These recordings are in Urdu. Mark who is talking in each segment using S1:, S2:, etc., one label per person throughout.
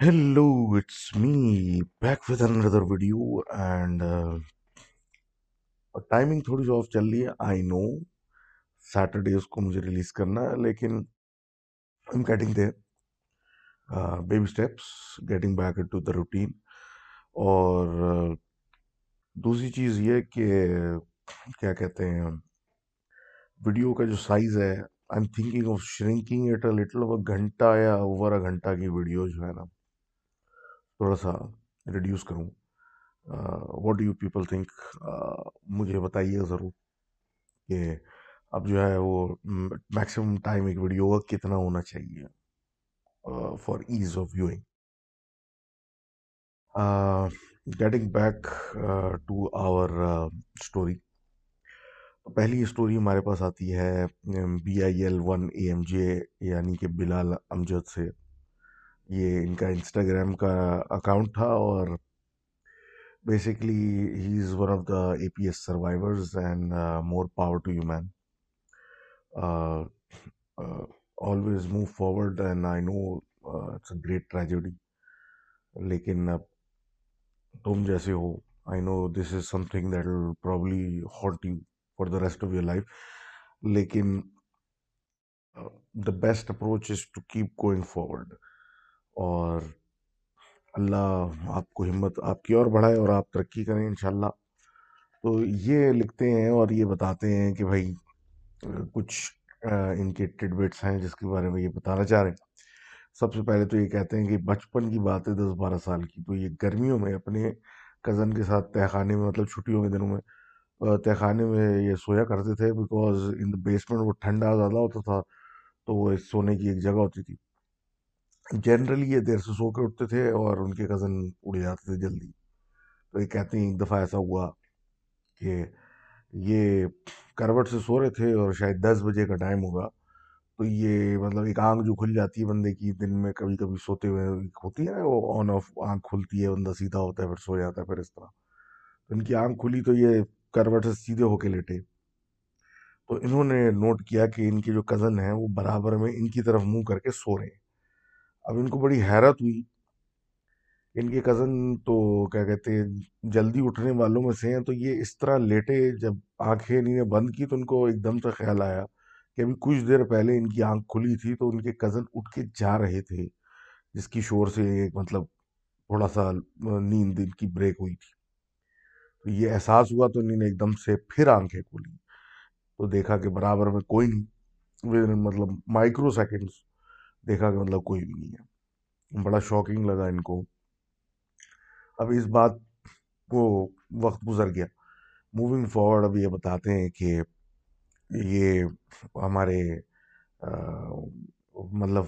S1: Hello it's me back with another video and timing تھوڑی سی آف چل رہی ہے آئی نو سیٹرڈے اس کو مجھے ریلیز کرنا ہے لیکن I am getting the baby steps getting back to the routine اور دوسری چیز یہ کہ کیا کہتے ہیں ویڈیو کا جو سائز ہے I am thinking of shrinking it a little گھنٹہ یا اوور اے گھنٹہ کی ویڈیو جو ہے نا تھوڑا سا ریڈیوس کروں۔ What do you people think مجھے بتائیے ضرور کہ اب جو ہے وہ میکسیمم ٹائم ایک ویڈیو کا کتنا ہونا چاہیے for ease of viewing getting back to our story پہلی اسٹوری ہمارے پاس آتی ہے B I L one A M J یعنی کہ بلال امجد سے۔ یہ ان کا انسٹاگرام کا اکاؤنٹ تھا اور basically he is one of the A P S survivors and more power to you man always move forward and I know it's a great tragedy لیکن اب تم جیسے ہو I know this is something that will probably haunt you for the rest of your life لیکن the best approach is to keep going forward اور اللہ آپ کو ہمت آپ کی اور بڑھائے اور آپ ترقی کریں انشاءاللہ۔ تو یہ لکھتے ہیں اور یہ بتاتے ہیں کہ بھائی، کچھ ان کے ٹڈ بٹس ہیں جس کے بارے میں یہ بتانا چاہ رہے ہیں۔ سب سے پہلے تو یہ کہتے ہیں کہ بچپن کی بات ہے دس بارہ سال کی۔ تو یہ گرمیوں میں اپنے کزن کے ساتھ تہخانے میں مطلب چھٹیوں کے دنوں میں تہہ خانے میں یہ سویا کرتے تھے بیکاز ان دا بیسمنٹ وہ ٹھنڈا زیادہ ہوتا تھا تو وہ سونے کی ایک جگہ ہوتی تھی۔ جنرلی یہ دیر سے سو کے اٹھتے تھے اور ان کے کزن اڑ جاتے تھے جلدی۔ تو یہ کہتے ہیں، ایک دفعہ ایسا ہوا کہ یہ کروٹ سے سو رہے تھے اور شاید دس بجے کا ٹائم ہوگا۔ تو یہ مطلب ایک آنکھ جو کھل جاتی ہے بندے کی دن میں کبھی کبھی سوتے ہوئے ہوتی ہے نا، وہ آن آف آنکھ کھلتی ہے، بندہ سیدھا ہوتا ہے، پھر سو جاتا ہے، پھر اس طرح۔ تو ان کی آنکھ کھلی تو یہ کروٹ سے سیدھے ہو کے لیٹے۔ تو انہوں نے نوٹ کیا کہ ان کے جو کزن ہیں وہ برابر میں ان کی طرف منہ کر کے سو رہے ہیں۔ اب ان کو بڑی حیرت ہوئی۔ ان کے کزن تو کیا کہتے جلدی اٹھنے والوں میں سے ہیں۔ تو یہ اس طرح لیٹے جب آنکھیں انہیں نے بند کی تو ان کو ایک دم سے خیال آیا کہ ابھی کچھ دیر پہلے ان کی آنکھ کھلی تھی تو ان کے کزن اٹھ کے جا رہے تھے، جس کی شور سے ایک مطلب تھوڑا سا نیند ان کی بریک ہوئی تھی۔ تو یہ احساس ہوا تو انہیں نے ایک دم سے پھر آنکھیں کھولی۔ تو دیکھا کہ برابر میں کوئی نہیں مطلب مائکرو سیکنڈس دیکھا کہ مطلب کوئی بھی نہیں ہے۔ بڑا شاکنگ لگا ان کو۔ اب اس بات کو وقت گزر گیا۔ موونگ فارورڈ اب یہ بتاتے ہیں کہ یہ ہمارے مطلب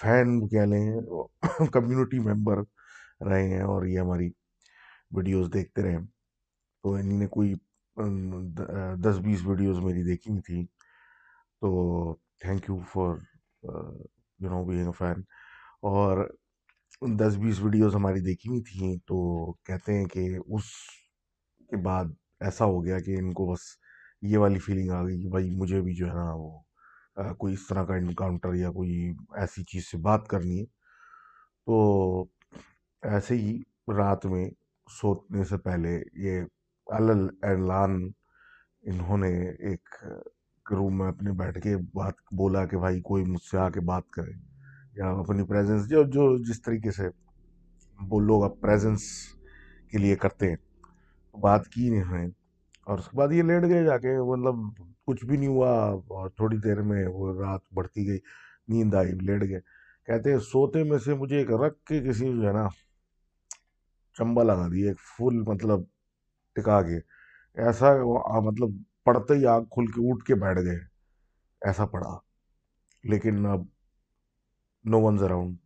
S1: فین کہہ لیں کمیونٹی ممبر رہے ہیں اور یہ ہماری ویڈیوز دیکھتے رہے۔ تو انہیں نے کوئی دس بیس ویڈیوز میری دیکھی تھیں۔ تو thank you for you know being fan. اور دس بیس ویڈیوز ہماری دیکھی ہوئی تھیں، تو کہتے ہیں کہ اس کے بعد ایسا ہو گیا کہ ان کو بس یہ والی فیلنگ آ گئی کہ بھائی مجھے بھی جو ہے نا وہ کوئی اس طرح کا انکاؤنٹر یا کوئی ایسی چیز سے بات کرنی ہے۔ تو ایسے ہی رات میں سوتنے سے پہلے یہ الل اعلان انہوں نے ایک روم میں اپنے بیٹھ کے بات، بولا کہ بھائی کوئی مجھ سے آ کے بات کرے یا اپنی پریزنس جو جو جس طریقے سے وہ لوگ اب پریزنس کے لیے کرتے ہیں بات کی نہیں نے۔ اور اس کے بعد یہ لیٹ گئے جا کے مطلب کچھ بھی نہیں ہوا اور تھوڑی دیر میں وہ رات بڑھتی گئی، نیند آئی، لیٹ گئے۔ کہتے ہیں، سوتے میں سے مجھے ایک رکھ کے کسی جو ہے نا چمبا لگا دی ایک فل مطلب ٹکا کے۔ ایسا مطلب پڑھتے ہی آگ کھل کے اٹھ کے بیٹھ گئے۔ ایسا پڑھا۔ لیکن اب نو ونز اراؤنڈ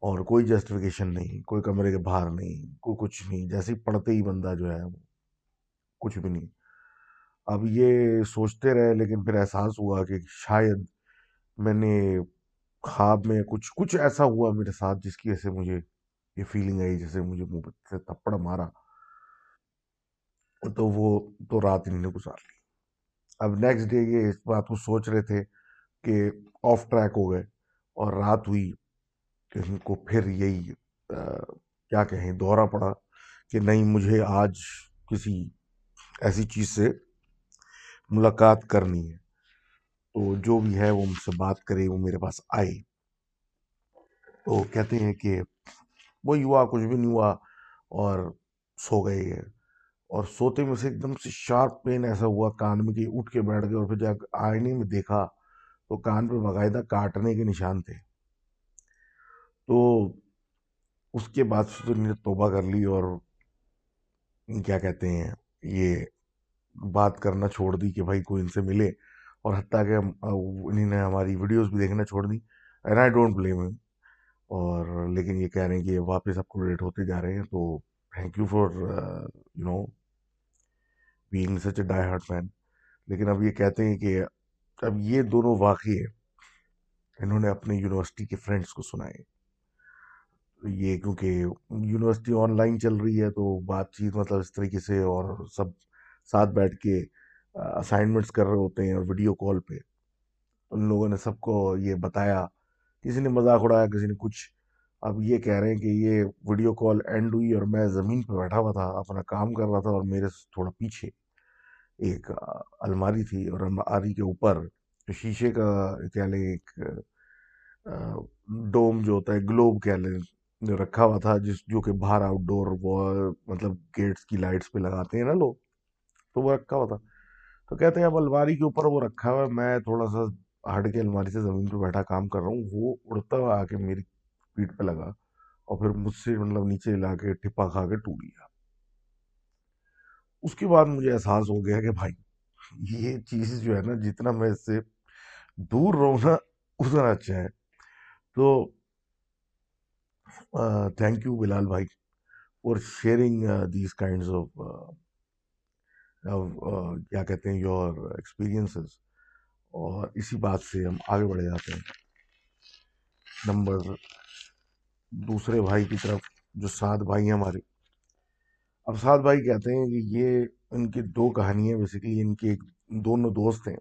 S1: اور کوئی جسٹیفیکیشن نہیں، کوئی کمرے کے باہر نہیں، کوئی کچھ نہیں۔ جیسے پڑھتے ہی بندہ جو ہے کچھ بھی نہیں۔ اب یہ سوچتے رہے لیکن پھر احساس ہوا کہ شاید میں نے خواب میں کچھ کچھ ایسا ہوا میرے ساتھ جس کی وجہ سے مجھے یہ فیلنگ آئی جیسے مجھے منہ سے تھپڑ مارا۔ تو وہ تو رات انہیں نے گزار لی۔ اب نیکسٹ ڈے یہ اس بات کو سوچ رہے تھے کہ آف ٹریک ہو گئے اور رات ہوئی کہ ان کو پھر یہی کیا کہیں، دورہ پڑا کہ نہیں مجھے آج کسی ایسی چیز سے ملاقات کرنی ہے۔ تو جو بھی ہے وہ مجھ سے بات کرے، وہ میرے پاس آئے۔ تو کہتے ہیں کہ وہی ہوا، کچھ بھی نہیں ہوا اور سو گئے۔ اور سوتے میں سے ایک دم سے شارپ پین ایسا ہوا، کان میں کہ اٹھ کے بیٹھ گئے اور پھر جا آئینے میں دیکھا تو کان پہ باقاعدہ کاٹنے کے نشان تھے۔ تو اس کے بعد سے نے توبہ کر لی اور کیا کہتے ہیں، یہ بات کرنا چھوڑ دی کہ بھائی کوئی ان سے ملے اور حتیٰ کہ انہیں نے ہماری ویڈیوز بھی دیکھنا چھوڑ دی۔ اینڈ آئی ڈونٹ بلیم اور لیکن یہ کہہ رہے ہیں کہ واپس اپ ٹو ڈیٹ ہوتے جا رہے ہیں تو thank you for you know being such a diehard man لیکن اب یہ کہتے ہیں کہ اب یہ دونوں واقعے انہوں نے اپنے یونیورسٹی کے فرینڈس کو سنائے۔ یہ کیونکہ یونیورسٹی آن لائن چل رہی ہے تو بات چیت مطلب اس طریقے سے اور سب ساتھ بیٹھ کے اسائنمنٹس کر رہے ہوتے ہیں اور ویڈیو کال پہ۔ ان لوگوں نے سب کو یہ بتایا۔ کسی نے مذاق اڑایا، کسی نے کچھ۔ اب یہ کہہ رہے ہیں کہ یہ ویڈیو کال اینڈ ہوئی اور میں زمین پہ بیٹھا ہوا تھا، اپنا کام کر رہا تھا اور میرے تھوڑا پیچھے۔ ایک الماری تھی اور الماری کے اوپر شیشے کا، کیا لیں، ایک ڈوم جو ہوتا ہے، گلوب کیا لیں، جو رکھا ہوا تھا، جس جو کہ باہر آؤٹ ڈور مطلب گیٹس کی لائٹس پہ لگاتے ہیں نا لوگ، تو وہ رکھا ہوا تھا۔ تو کہتے ہیں اب الماری کے اوپر وہ رکھا ہوا ہے، میں تھوڑا سا ہٹ کے الماری سے زمین پہ بیٹھا کام کر رہا ہوں۔ وہ اڑتا ہوا آ کے میری پیٹ پہ لگا اور پھر مجھ سے مطلب نیچے لا کے ٹھپا کھا کے ٹوٹ گیا۔ اس کے بعد مجھے احساس ہو گیا کہ بھائی، یہ چیز جو ہے نا، جتنا میں اس سے دور رہوں نا، اتنا اچھا ہے۔ تو تھینک یو بلال بھائی for sharing these kinds of کیا کہتے ہیں یور ایکسپیرینسز اور اسی بات سے ہم آگے بڑھے جاتے ہیں۔ نمبر دوسرے بھائی کی طرف، جو سات بھائی ہیں ہمارے۔ اب بھائی کہتے ہیں کہ یہ ان کی دو کہانیاں بیسیکلی ان کے ایک دونوں دوست ہیں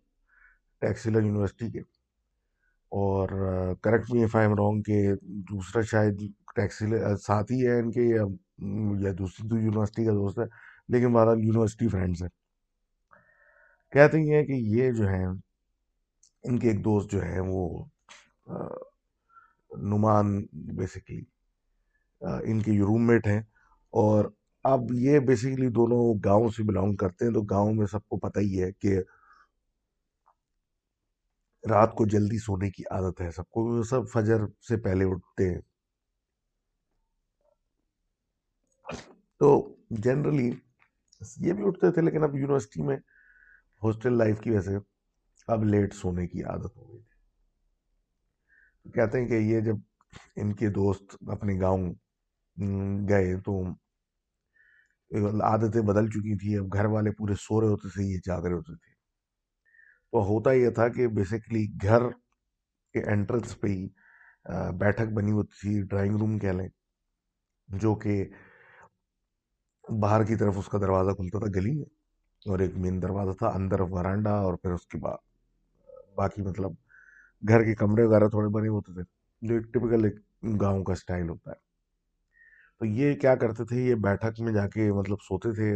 S1: ٹیکسیلر یونیورسٹی کے اور correct me if I am wrong کہ دوسرا شاید ٹیکسیلر ساتھی ہے ان کے یا دوسری دو یونیورسٹی کا دوست ہے، لیکن بہرحال یونیورسٹی فرینڈس ہیں۔ کہتے ہیں کہ یہ جو ہیں، ان کے ایک دوست جو ہیں وہ نمان بیسیکلی ان کے روم میٹ ہیں اور اب یہ بیسیکلی دونوں گاؤں سے بلانگ کرتے ہیں تو گاؤں میں سب کو پتہ ہی ہے کہ رات کو جلدی سونے کی عادت ہے سب کو، سب فجر سے پہلے اٹھتے ہیں۔ تو جنرلی یہ بھی اٹھتے تھے لیکن اب یونیورسٹی میں ہاسٹل لائف کی وجہ سے اب لیٹ سونے کی عادت ہو گئی۔ تھی کہتے ہیں کہ یہ جب ان کے دوست اپنے گاؤں گئے تو عادتیں بدل چکی تھی اب گھر والے پورے سو رہے ہوتے تھے، یہ جاگ رہے ہوتے تھے۔ تو ہوتا یہ تھا کہ بیسیکلی گھر کے انٹرنس پہ ہی بیٹھک بنی ہوتی تھی ڈرائنگ روم کہہ لیں، جو کہ باہر کی طرف اس کا دروازہ کھلتا تھا گلی میں، اور ایک مین دروازہ تھا، اندر ورانڈا اور پھر اس کے بعد، باقی مطلب گھر کے کمرے وغیرہ تھوڑے بنے ہوتے تھے۔ جو ایک ٹپکل ایک گاؤں کا سٹائل ہوتا ہے۔ تو یہ کیا کرتے تھے؟ یہ بیٹھک میں جا کے مطلب سوتے تھے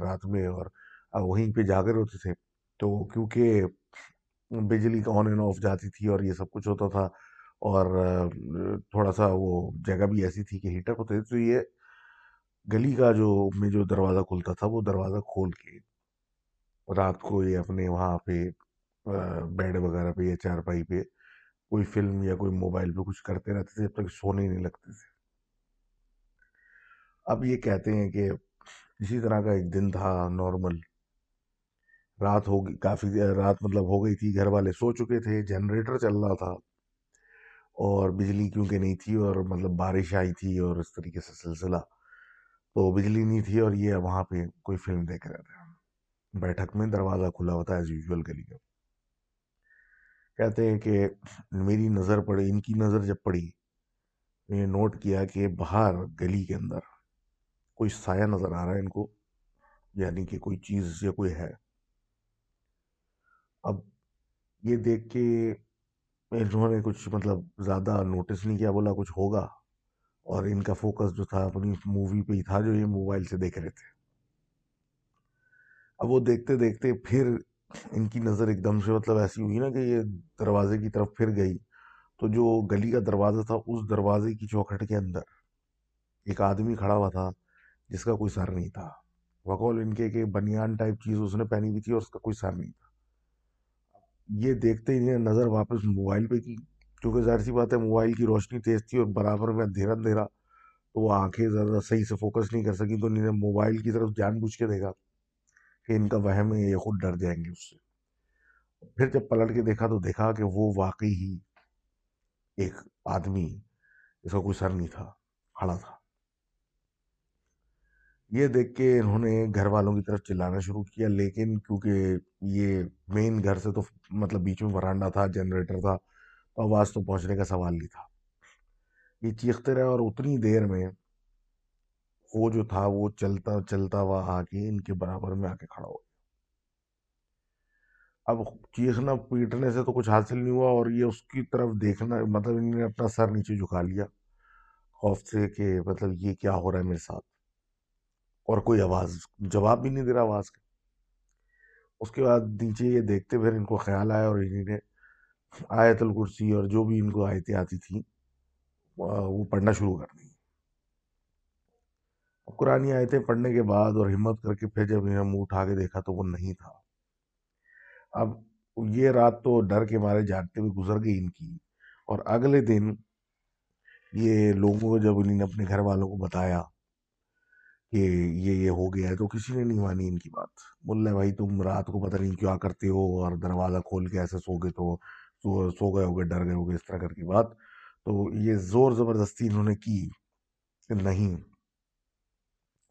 S1: رات میں اور وہیں پہ جاگر ہوتے تھے۔ تو کیونکہ بجلی کا آن اینڈ آف جاتی تھی اور یہ سب کچھ ہوتا تھا اور تھوڑا سا وہ جگہ بھی ایسی تھی کہ ہیٹر ہوتے تھے، تو یہ گلی کا جو میں جو دروازہ کھلتا تھا وہ دروازہ کھول کے رات کو یہ اپنے وہاں پہ بیڈ وغیرہ پہ یا چارپائی پہ کوئی فلم یا کوئی موبائل پہ کچھ کرتے رہتے تھے، جب تک سونے نہیں لگتے تھے۔ اب یہ کہتے ہیں کہ اسی طرح کا ایک دن تھا نارمل رات ہو گئی، کافی رات مطلب ہو گئی تھی، گھر والے سو چکے تھے جنریٹر چل رہا تھا اور بجلی کیونکہ نہیں تھی اور مطلب بارش آئی تھی اور اس طریقے سے سلسلہ تو بجلی نہیں تھی اور یہ وہاں پہ کوئی فلم دیکھ رہے تھے۔ بیٹھک میں دروازہ کھلا ہوتا ہے ایز یوزول گلی کا کہتے ہیں کہ میری نظر پڑی، ان کی نظر جب پڑی، میں نے نوٹ کیا کہ باہر گلی کے اندر کوئی سایہ نظر آ رہا ہے ان کو یعنی کہ کوئی چیز یا کوئی ہے۔ اب یہ دیکھ کے انہوں نے کچھ مطلب زیادہ نوٹس نہیں کیا، بولا کچھ ہوگا۔ اور ان کا فوکس جو تھا، اپنی مووی پہ ہی تھا جو یہ موبائل سے دیکھ رہے تھے۔ اب وہ دیکھتے دیکھتے پھر ان کی نظر ایک دم سے مطلب ایسی ہوئی نا کہ یہ دروازے کی طرف پھر گئی۔ تو جو گلی کا دروازہ تھا، اس دروازے کی چوکھٹ کے اندر ایک آدمی کھڑا ہوا تھا۔ جس کا کوئی سر نہیں تھا۔ وقول ان کے کہ بنیان ٹائپ چیز اس نے پہنی ہوئی تھی اور اس کا کوئی سر نہیں تھا۔ یہ دیکھتے ہی نظر واپس موبائل پہ کی۔ کیونکہ ظاہر سی بات ہے، موبائل کی روشنی تیز تھی اور برابر میں اندھیرا اندھیرا تو وہ آنکھیں ذرا صحیح سے فوکس نہیں کر سکی تو انہوں نے موبائل کی طرف جان بوجھ کے دیکھا کہ ان کا وہم ہے، یہ خود ڈر جائیں گے اس سے۔ پھر جب پلٹ کے دیکھا تو دیکھا کہ وہ واقعی ہی ایک آدمی جس کا کوئی سر نہیں تھا، کھڑا تھا۔ یہ دیکھ کے انہوں نے گھر والوں کی طرف چلانا شروع کیا، لیکن کیونکہ یہ مین گھر سے تو مطلب بیچ میں ورانڈا تھا جنریٹر تھا، تو آواز تو پہنچنے کا سوال نہیں تھا۔ یہ چیختے رہے اور اتنی دیر میں وہ جو تھا، وہ چلتا چلتا ہوا آ کے ان کے برابر میں آ کے کھڑا ہو اب چیخنا پیٹنے سے تو کچھ حاصل نہیں ہوا اور یہ اس کی طرف دیکھنا مطلب انہوں نے اپنا سر نیچے جھکا لیا۔ خوف سے کہ مطلب یہ کیا ہو رہا ہے میرے ساتھ۔ اور کوئی آواز، جواب بھی نہیں دے رہا آواز کا۔ اس کے بعد نیچے یہ دیکھتے پھر ان کو خیال آیا اور انہیں نے آیت الکرسی اور جو بھی ان کو آیتیں آتی تھیں وہ پڑھنا شروع کر دی۔ قرآن آیتیں پڑھنے کے بعد اور ہمت کر کے پھر جب انہیں منہ اٹھا کے دیکھا تو وہ نہیں تھا۔ اب یہ رات تو ڈر کے مارے جاگتے ہوئے گزر گئی ان کی۔ اور اگلے دن یہ لوگوں کو جب انہیں اپنے گھر والوں کو بتایا کہ یہ یہ ہو گیا ہے، تو کسی نے نہیں مانی ان کی بات۔ بول رہے بھائی تم رات کو پتہ نہیں کیا کرتے ہو اور دروازہ کھول کے ایسے سو گئے تو سو گئے ہو گئے ڈر گئے ہو گئے اس طرح کر کی بات۔ تو یہ زور زبردستی انہوں نے کی کہ نہیں،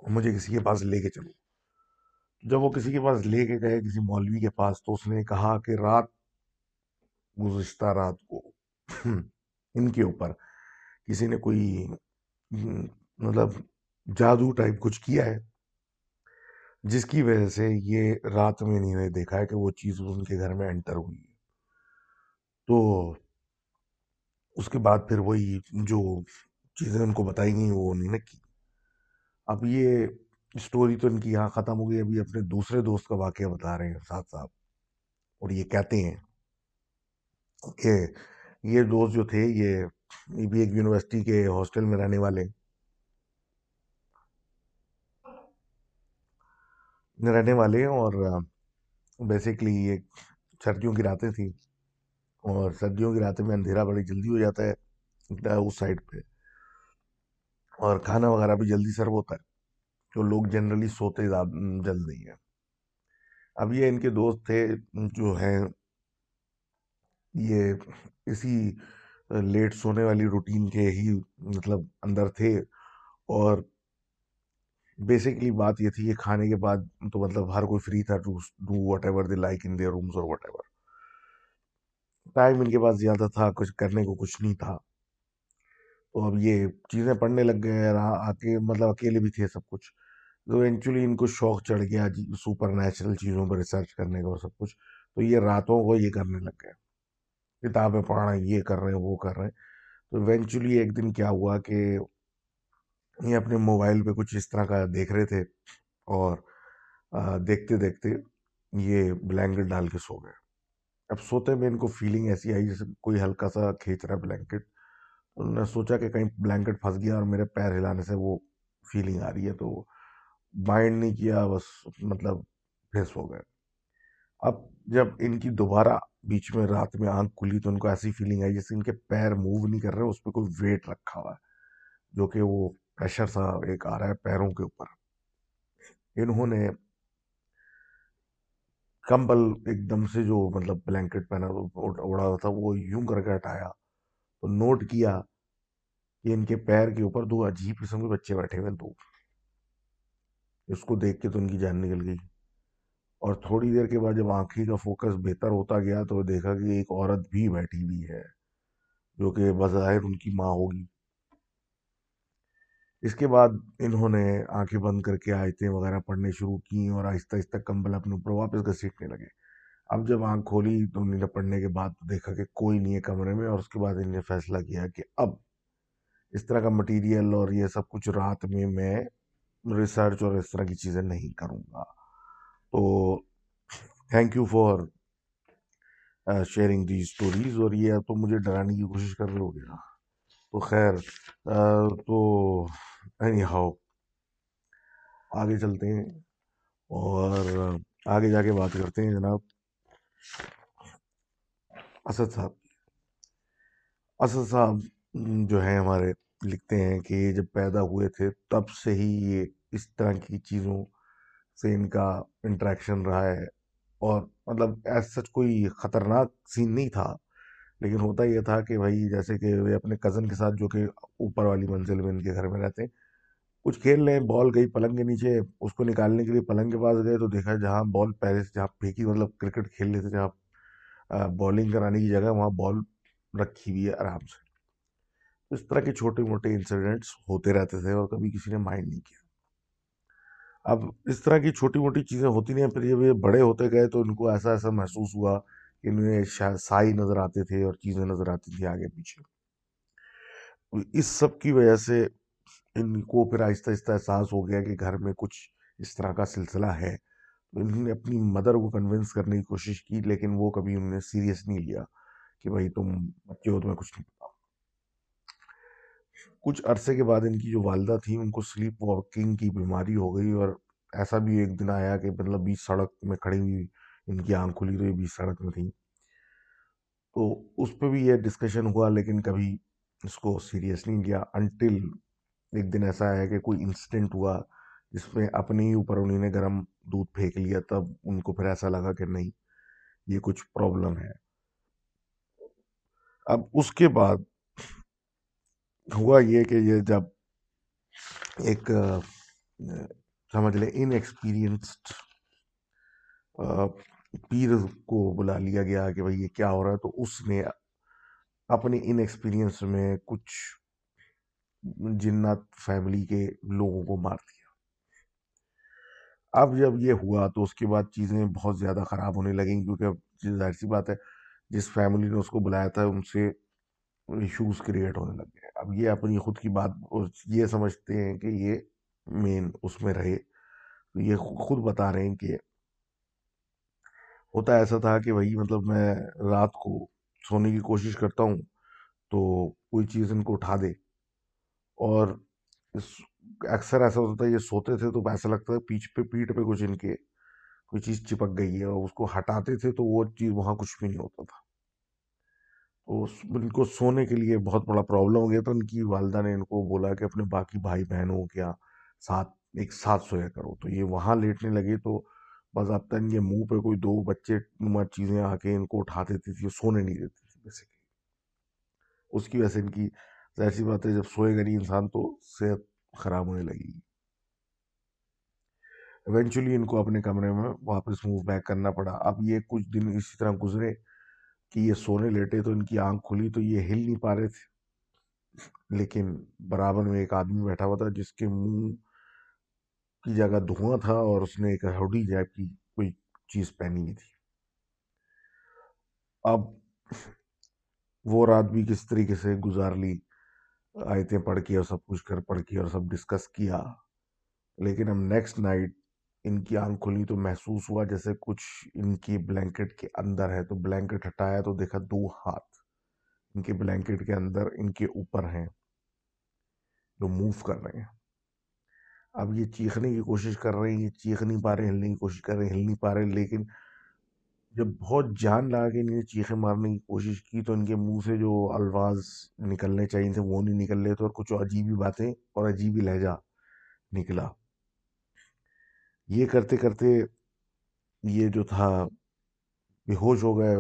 S1: مجھے کسی کے پاس لے کے چلو۔ جب وہ کسی کے پاس لے کے گئے، کسی مولوی کے پاس، تو اس نے کہا کہ رات، گزشتہ رات کو ان کے اوپر کسی نے کوئی مطلب جادو ٹائپ کچھ کیا ہے، جس کی وجہ سے یہ رات میں انہوں نے دیکھا ہے کہ وہ چیز ان کے گھر میں انٹر ہوئی۔ ہے تو اس کے بعد پھر وہی جو چیزیں ان کو بتائی گئی وہ انہیں نے کی۔ اب یہ اسٹوری تو ان کی یہاں ختم ہو گئی، ابھی اپنے دوسرے دوست کا واقعہ بتا رہے ہیں، ساتھ صاحب۔ اور یہ کہتے ہیں کہ یہ دوست جو تھے، یہ بھی ایک یونیورسٹی کے ہاسٹل میں رہنے والے رہنے والے ہیں اور بیسکلی یہ سردیوں کی راتیں تھیں اور سردیوں کی راتیں میں اندھیرا بڑی جلدی ہو جاتا ہے اس سائڈ پہ۔ اور کھانا وغیرہ بھی جلدی سرو ہوتا ہے تو لوگ جنرلی سوتے جلد نہیں ہیں۔ اب یہ ان کے دوست تھے، جو ہیں، یہ اسی لیٹ سونے والی روٹین کے ہی مطلب اندر تھے اور بیسکلی بات یہ تھی کہ کھانے کے بعد تو مطلب ہر کوئی فری تھا to do whatever they like in their rooms اور وٹ ایور ٹائم ان کے پاس زیادہ تھا، کچھ کرنے کو کچھ نہیں تھا۔ تو اب یہ چیزیں پڑھنے لگ گئے آ کے مطلب اکیلے بھی تھے سب کچھ۔ تو ایکچولی ان کو شوق چڑھ گیا جی، سپر نیچرل چیزوں پر ریسرچ کرنے کا اور سب کچھ۔ تو یہ راتوں کو یہ کرنے لگ گئے۔ کتابیں پڑھنا یہ کر رہے ہیں، وہ کر رہے ہیں۔ تو ایونچولی ایک دن کیا ہوا کہ یہ اپنے موبائل پہ کچھ اس طرح کا دیکھ رہے تھے اور دیکھتے دیکھتے یہ بلینکٹ ڈال کے سو گئے۔ اب سوتے میں ان کو فیلنگ ایسی آئی جیسے کوئی ہلکا سا کھینچ رہا ہے بلینکٹ۔ انہوں نے سوچا کہ کہیں بلینکٹ پھنس گیا اور میرے پیر ہلانے سے وہ فیلنگ آ رہی ہے تو مائنڈ نہیں کیا، بس مطلب پھر سو گئے۔ اب جب ان کی دوبارہ بیچ میں رات میں آنکھ کھلی تو ان کو ایسی فیلنگ آئی جیسے ان کے پیر موو نہیں کر رہے، اس پہ کوئی ویٹ رکھا ہوا ہے جو کہ وہ پریشر سا ایک آ رہا ہے پیروں کے اوپر۔ انہوں نے کمبل ایک دم سے جو مطلب بلینکٹ پہنا اڑا تھا، وہ یوں کر کے ہٹایا۔ تو نوٹ کیا کہ ان کے پیر کے اوپر دو عجیب قسم کے بچے بیٹھے ہوئے دو۔ اس کو دیکھ کے تو ان کی جان نکل گئی۔ اور تھوڑی دیر کے بعد جب آنکھیں کا فوکس بہتر ہوتا گیا تو دیکھا کہ ایک عورت بھی بیٹھی ہوئی ہے، جو کہ بظاہر ان کی ماں ہوگی۔ اس کے بعد انہوں نے آنکھیں بند کر کے آیتیں وغیرہ پڑھنے شروع کی اور آہستہ آہستہ کمبل اپنے اوپر واپس گھسیٹنے لگے۔ اب جب آنکھ کھولی تو نیند پڑنے کے بعد دیکھا کہ کوئی نہیں ہے کمرے میں اور اس کے بعد انہوں نے فیصلہ کیا کہ اب اس طرح کا مٹیریل اور یہ سب کچھ رات میں میں ریسرچ اور اس طرح کی چیزیں نہیں کروں گا۔ تو thank you for sharing the stories اور یہ تو مجھے ڈرانے کی کوشش کر رہے ہو گیا۔ تو خیر تو اینی ہاؤ۔ آگے چلتے ہیں۔ اور آگے جا کے بات کرتے ہیں جناب۔ اسد صاحب۔ اسد صاحب جو ہیں ہمارے، لکھتے ہیں کہ یہ جب پیدا ہوئے تھے، تب سے ہی یہ اس طرح کی چیزوں سے ان کا انٹریکشن رہا ہے۔ اور مطلب ایسا سچ کوئی خطرناک سین نہیں تھا۔ لیکن ہوتا یہ تھا کہ بھائی، جیسے کہ وہ اپنے کزن کے ساتھ جو کہ اوپر والی منزل میں ان کے گھر میں رہتے ہیں کچھ کھیل رہے ہیں بال گئی پلنگ کے نیچے، اس کو نکالنے کے لیے پلنگ کے پاس گئے تو دیکھا جہاں بال پہلے سے جہاں پھینکی مطلب کرکٹ کھیل لیتے جہاں بالنگ کرانے کی جگہ، وہاں بال رکھی ہوئی ہے آرام سے۔ اس طرح کے چھوٹے موٹے انسیڈنٹس ہوتے رہتے تھے اور کبھی کسی نے مائنڈ نہیں کیا۔ اب اس طرح کی چھوٹی موٹی چیزیں ہوتی نہیں پھر جب یہ بڑے ہوتے گئے تو ان کو ایسا ایسا محسوس ہوا کہ انہیں سائی نظر آتے تھے اور چیزیں نظر آتی تھی آگے پیچھے۔ اس سب کی وجہ سے ان کو پھر آہستہ آہستہ احساس ہو گیا کہ گھر میں کچھ اس طرح کا سلسلہ ہے۔ تو انہوں نے اپنی مدر کو کنونس کرنے کی کوشش کی، لیکن وہ کبھی انہوں نے سیریس نہیں لیا کہ بھائی تم بچے ہو تمہیں کچھ نہیں پتا۔ کچھ عرصے کے بعد ان کی جو والدہ تھی ان کو سلیپ واکنگ کی بیماری ہو گئی اور ایسا بھی ایک دن آیا کہ مطلب بیچ سڑک میں کھڑی ہوئی ان کی آنکھ کھلی تو یہ بیچ سڑک میں تھی تو اس پہ بھی یہ ڈسکشن ہوا، لیکن کبھی اس کو سیریس نہیں لیا۔ انٹل ایک دن ایسا ہے کہ کوئی انسیڈنٹ ہوا جس میں اپنے ہی اوپر انہیں نے گرم دودھ پھینک لیا، تب ان کو پھر ایسا لگا کہ نہیں، یہ کچھ پرابلم ہے۔ اب اس کے بعد ہوا یہ کہ یہ جب ایک، سمجھ لیں ان ایکسپیرینسڈ پیر کو بلا لیا گیا کہ بھائی یہ کیا ہو رہا ہے، تو اس نے اپنے ان ایکسپیرینس میں کچھ جنات فیملی کے لوگوں کو مار دیا۔ اب جب یہ ہوا تو اس کے بعد چیزیں بہت زیادہ خراب ہونے لگیں کیونکہ ظاہر سی بات ہے، جس فیملی نے اس کو بلایا تھا، ان سے ایشوز کریٹ ہونے لگ گئے۔ اب یہ اپنی خود کی بات، یہ سمجھتے ہیں کہ یہ مین اس میں رہے۔ تو یہ خود بتا رہے ہیں کہ ہوتا ایسا تھا کہ وہی مطلب میں رات کو سونے کی کوشش کرتا ہوں تو کوئی چیز ان کو اٹھا دے۔ اور اکثر ایسا ہوتا تھا یہ سوتے تھے تو ایسا لگتا تھا پیچھ پہ پیٹھ پہ کچھ ان کے کوئی چیز چپک گئی ہے اور اس کو ہٹاتے تھے تو وہ چیز وہاں کچھ بھی نہیں ہوتا تھا۔ تو ان کو سونے کے لیے بہت بڑا پرابلم ہو گیا تو ان کی والدہ نے ان کو بولا کہ اپنے باقی بھائی بہنوں کیا ساتھ ایک ساتھ سویا کرو۔ تو یہ وہاں لیٹنے لگے تو باضابطہ ان کے منہ پہ کوئی دو بچے نما چیزیں آ کے ان کو اٹھا دیتی تھی سونے نہیں دیتی تھی۔ بیسکلی اس کی وجہ سے ان کی ظاہر سی بات ہے، جب سوئے گا نہیں انسان تو صحت خراب ہونے لگی ایونچولی ان کو اپنے کمرے میں واپس موو بیک کرنا پڑا۔ اب یہ کچھ دن اسی طرح گزرے کہ یہ سونے لیٹے تو ان کی آنکھ کھلی تو یہ ہل نہیں پا رہے تھے۔ لیکن برابر میں ایک آدمی بیٹھا ہوا تھا جس کے منہ کی جگہ دھواں تھا اور اس نے ایک ہوڈی جیب کی کوئی چیز پہنی ہوئی تھی۔ اب وہ رات بھی کس طریقے سے گزار لی؟ آیتیں پڑھ کے اور سب کچھ کر پڑھ کے اور سب ڈسکس کیا۔ لیکن اب نیکسٹ نائٹ ان کی آنکھ کھلی تو محسوس ہوا جیسے کچھ ان کی بلینکٹ کے اندر ہے۔ تو بلینکٹ ہٹایا تو دیکھا دو ہاتھ ان کے بلینکٹ کے اندر ان کے اوپر ہیں جو موو کر رہے ہیں۔ اب یہ چیخنے کی کوشش کر رہے ہیں، یہ چیخ نہیں پا رہے، ہلنے کی کوشش کر رہے ہیں، ہل نہیں پا رہے، لیکن جب بہت جان لگا کے انہیں چیخیں مارنے کی کوشش کی تو ان کے منہ سے جو الفاظ نکلنے چاہیے تھے وہ نہیں نکل رہے تھے اور کچھ عجیبی باتیں اور عجیبی لہجہ نکلا۔ یہ کرتے کرتے یہ جو تھا، بے ہوش ہو گئے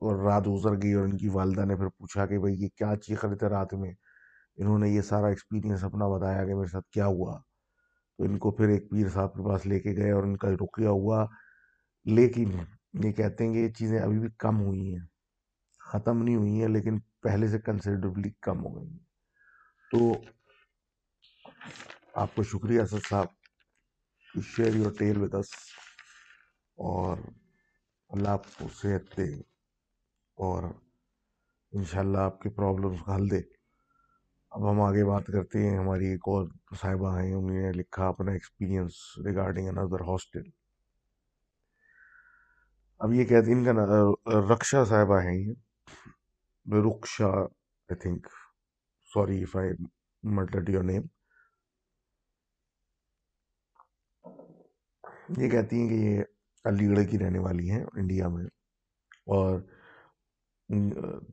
S1: اور رات گزر گئی اور ان کی والدہ نے پھر پوچھا کہ بھائی یہ کیا چیخ رہے تھے رات میں؟ انہوں نے یہ سارا ایکسپیرینس اپنا بتایا کہ میرے ساتھ کیا ہوا۔ تو ان کو پھر ایک پیر صاحب کے پاس لے کے گئے اور ان کا رکیا ہوا، لیکن یہ کہتے ہیں کہ یہ چیزیں ابھی بھی کم ہوئی ہیں۔ ختم نہیں ہوئی ہیں، لیکن پہلے سے کنسیڈربلی کم ہو گئی ہیں۔ تو آپ کو شکریہ Asad sahab share your tale with us اور اللہ آپ کو صحت دے اور انشاءاللہ آپ کے پرابلمس کا حل دے۔ اب ہم آگے بات کرتے ہیں، ہماری ایک اور صاحبہ ہیں، انہوں نے لکھا اپنا ایکسپیرینس ریگارڈنگ اندر ہاسٹل اب یہ کہتے ہیں ان کا رکشا صاحبہ ہیں یہ۔ Raksha I think sorry if I murdered your name یہ کہتی ہیں کہ یہ علی گڑھ کی رہنے والی ہیں، انڈیا میں۔ اور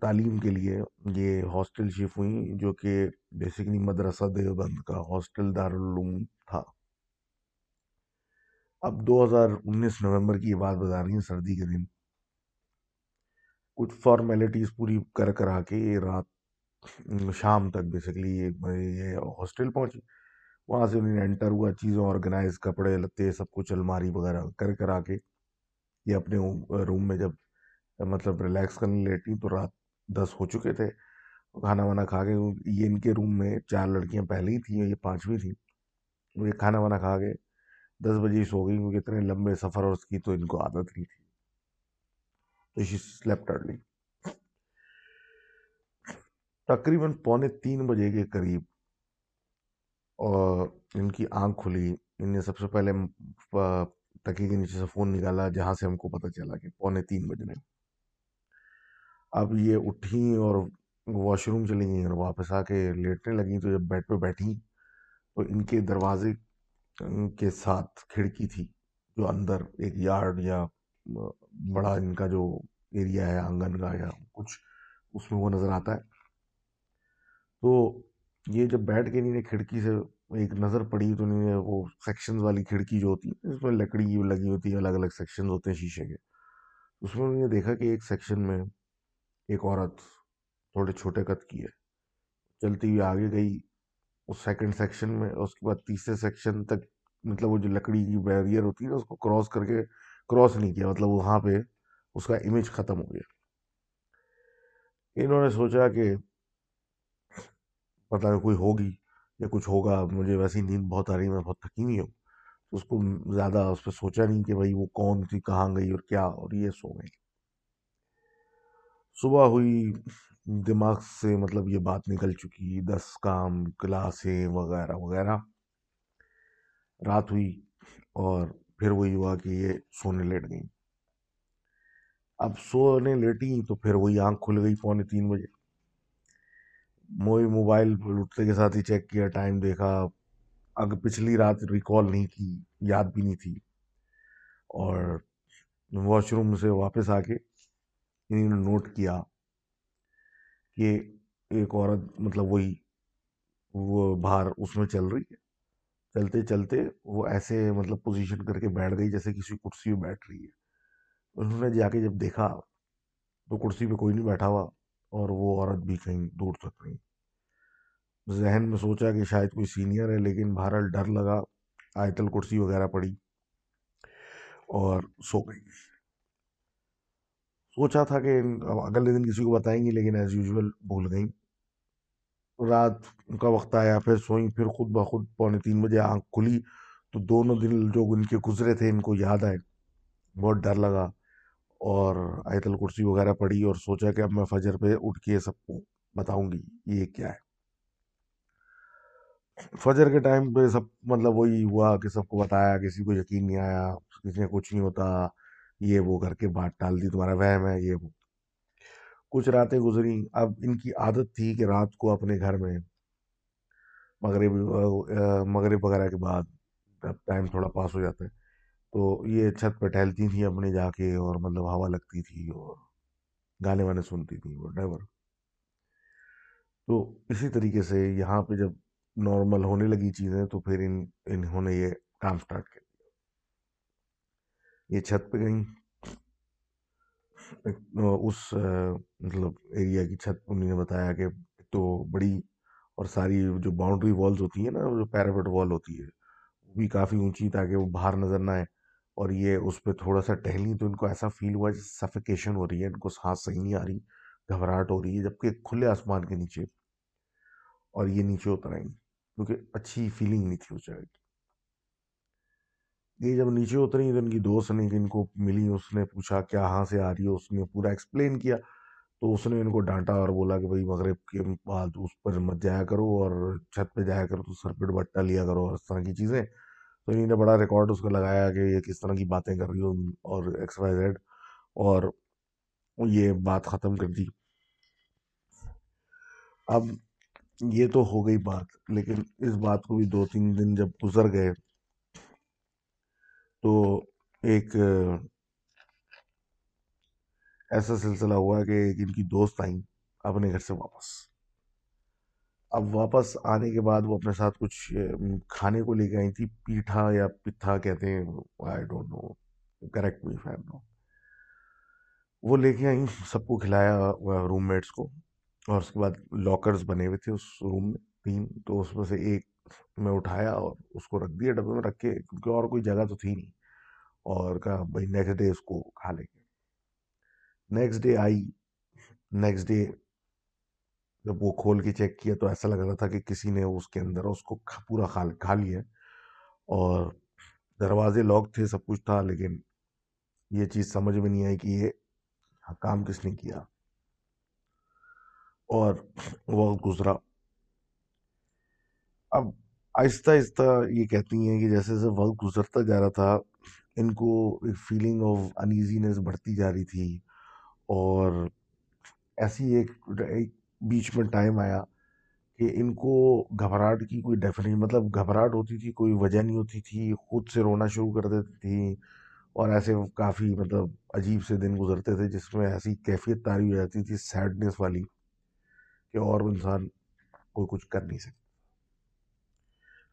S1: تعلیم کے لیے یہ ہاسٹل شفٹ ہوئیں جو کہ بیسکلی مدرسہ دیوبند کا، ہاسٹل دارالعلوم تھا۔ اب دو ہزار انیس نومبر کی یہ بات بتا رہی ہیں، سردی کے دن۔ کچھ فارمیلٹیز پوری کر کر آ کے یہ رات، شام تک بیسکلی یہ ہاسٹل پہنچی۔ وہاں سے انہیں انٹر ہوا، چیزیں آرگنائز کپڑے، لتے، سب کچھ، الماری وغیرہ کر کر آ کے یہ اپنے روم میں جب مطلب ریلیکس کرنے لیٹی تو رات دس ہو چکے تھے۔ کھانا وانا کھا کے یہ ان کے روم میں چار لڑکیاں پہلے ہی تھیں، یہ پانچویں تھیں۔ وہ یہ کھانا وانا کھا کے دس بجے ہی سو گئی کیونکہ اتنے لمبے سفر اور اس کی تو ان کو عادت نہیں تھی۔ تو شی سلیپٹ ارلی تقریباً پونے تین بجے کے قریب، اور ان کی آنکھ کھلی۔ ان نے سب سے پہلے تکی کے نیچے سے فون نکالا، جہاں سے ہم کو پتہ چلا کہ پونے تین بجنے اب یہ اٹھیں اور واش روم چلی گئیں اور واپس آ کے لیٹنے لگیں۔ تو جب بیڈ پہ بیٹھیں تو ان کے دروازے کے ساتھ کھڑکی تھی، جو اندر ایک یارڈ یا بڑا ان کا جو ایریا ہے، آنگن کا یا کچھ، اس میں وہ نظر آتا ہے۔ تو یہ جب بیٹھ کے انہیں نے کھڑکی سے ایک نظر پڑی تو انہیں وہ سیکشنز والی کھڑکی جو ہوتی ہے اس میں لکڑی لگی ہوتی ہے الگ الگ سیکشنز ہوتے ہیں شیشے کے۔ اس میں انہوں نے دیکھا کہ ایک سیکشن میں ایک عورت تھوڑے چھوٹے قد کی ہے۔ چلتی ہوئی آگے گئی، اس سیکنڈ سیکشن میں، اس کے بعد تیسرے سیکشن تک مطلب وہ جو لکڑی کی بیریئر ہوتی ہے اس کو کراس کر کے کراس نہیں کیا مطلب وہاں پہ اس کا امیج ختم ہو گیا۔ انہوں نے سوچا کہ پتہ نہیں کوئی ہوگی یا کچھ ہوگا، مجھے ویسی نیند بہت آ رہی میں بہت تھکی ہوئی ہوں۔ اس کو زیادہ اس پہ سوچا نہیں کہ بھائی وہ کون تھی کہاں گئی اور کیا، اور یہ سو گئی۔ صبح ہوئی، دماغ سے مطلب یہ بات نکل چکی، دس کام، کلاسیں وغیرہ وغیرہ۔ رات ہوئی اور پھر وہی ہوا کہ یہ سونے لیٹ گئیں۔ اب سونے لیٹی تو پھر وہی آنکھ کھل گئی پونے تین بجے۔ موئی موبائل اٹھتے کے ساتھ ہی چیک کیا، ٹائم دیکھا۔ اگر پچھلی رات ریکال نہیں کی، یاد بھی نہیں تھی۔ اور واش روم سے واپس آ کے انہوں نے نوٹ کیا کہ ایک عورت مطلب وہی، وہ باہر اس میں چل رہی ہے۔ چلتے چلتے وہ ایسے مطلب پوزیشن کر کے بیٹھ گئی جیسے کسی کرسی پہ بیٹھ رہی ہے۔ انہوں نے جا کے جب دیکھا تو کرسی پہ کوئی نہیں بیٹھا ہوا اور وہ عورت بھی کہیں دور تک رہی ذہن میں سوچا کہ شاید کوئی سینئر ہے لیکن بہرحال ڈر لگا۔ آیتل کرسی وغیرہ پڑی اور سو گئی۔ سوچا تھا کہ اگلے دن کسی کو بتائیں گی لیکن ایز یوزول بھول گئیں۔ رات کا وقت آیا، پھر سوئیں، پھر خود بخود پونے تین بجے آنکھ کھلی تو دونوں دن جو ان کے گزرے تھے ان کو یاد آئے۔ بہت ڈر لگا اور آیت الکرسی وغیرہ پڑھی اور سوچا کہ اب میں فجر پہ اٹھ کے سب کو بتاؤں گی یہ کیا ہے۔ فجر کے ٹائم پہ سب مطلب وہی ہوا کہ سب کو بتایا، کسی کو یقین نہیں آیا، کسی نے کچھ نہیں ہوتا، یہ وہ کر کے بات ٹال دی، تمہارا وہم ہے، یہ وہ۔ کچھ راتیں گزری۔ اب ان کی عادت تھی کہ رات کو اپنے گھر میں مغرب مغرب وغیرہ کے بعد جب ٹائم تھوڑا پاس ہو جاتا ہے۔ تو یہ چھت پہ ٹہلتی تھیں اپنے جا کے اور مطلب ہوا لگتی تھی اور گانے وانے سنتی تھیں وہ ڈرائیور تو اسی طریقے سے یہاں پہ جب نارمل ہونے لگی چیزیں تو پھر ان، انہوں نے یہ کام سٹارٹ کر دیا۔ یہ چھت پہ گئیں۔ اس مطلب ایریا کی چھت انہیں نے بتایا کہ تو بڑی اور ساری جو باؤنڈری والز ہوتی ہیں نا جو پیراپٹ وال ہوتی ہے وہ بھی کافی اونچی تاکہ وہ باہر نظر نہ آئے اور یہ اس پہ تھوڑا سا ٹہلی تو ان کو ایسا فیل ہوا جیسے سفیکیشن ہو رہی ہے ان کو سانس صحیح نہیں آ رہی گھبراہٹ ہو رہی ہے جبکہ کھلے آسمان کے نیچے اور یہ نیچے اتر آئیں کیونکہ اچھی فیلنگ نہیں تھی اس جگہ کی یہ جب نیچے اتری تو ان کی دوست نے، ان کو ملی، اس نے پوچھا کیا ہاں سے آ رہی ہے، اس نے پورا ایکسپلین کیا۔ تو اس نے ان کو ڈانٹا اور بولا کہ بھائی مغرب کے بعد اس پر مت جایا کرو اور چھت پہ جایا کرو، تو سر پہ بٹا لیا کرو اور اس طرح کی چیزیں۔ تو انہیں نے بڑا ریکارڈ اس کو لگایا کہ یہ کس طرح کی باتیں کر رہی ہو اور ایکس وائی زیڈ اور یہ بات ختم کر دی۔ اب یہ تو ہو گئی بات، لیکن اس بات کو بھی دو تین دن جب گزر گئے تو ایک ایسا سلسلہ ہوا کہ ایک ان کی دوست آئیں اپنے گھر سے واپس۔ اب واپس آنے کے بعد وہ اپنے ساتھ کچھ کھانے کو لے کے آئی تھی، پیٹھا یا پتھا کہتے ہیں آئی ڈونٹ نو کریکٹ می فیم نو وہ لے کے آئیں، سب کو کھلایا روم میٹس کو۔ اور اس کے بعد لاکرز بنے ہوئے تھے اس روم میں تین، تو اس میں سے ایک میں اٹھایا اور اس کو رکھ دیا، ڈبے میں رکھ کے، کیونکہ اور کوئی جگہ تو تھی نہیں۔ اور کہا، بھائی نیکسٹ ڈے اس کو کھا لیں گے۔ نیکسٹ ڈے آئی۔ نیکسٹ ڈے جب وہ کھول کے چیک کیا تو ایسا لگ رہا تھا کہ کسی نے اس کے اندر اس کو پورا کھا لیا۔ اور دروازے لاک تھے، سب کچھ تھا، لیکن یہ چیز سمجھ میں نہیں آئی کہ یہ کام کس نے کیا۔ اور وقت گزرا۔ اب آہستہ آہستہ یہ کہتی ہیں کہ جیسے جیسے وقت گزرتا جا رہا تھا، ان کو ایک فیلنگ آف انیزینس بڑھتی جا رہی تھی اور ایسی ایک ایک بیچ میں ٹائم آیا کہ ان کو گھبراہٹ کی کوئی ڈیفینیٹ مطلب گھبراہٹ ہوتی تھی، کوئی وجہ نہیں ہوتی تھی، خود سے رونا شروع کر دیتی تھی اور ایسے کافی مطلب عجیب سے دن گزرتے تھے جس میں ایسی کیفیت تاری ہو جاتی تھی سیڈنس والی کہ اور انسان کوئی کچھ کر نہیں سکتا۔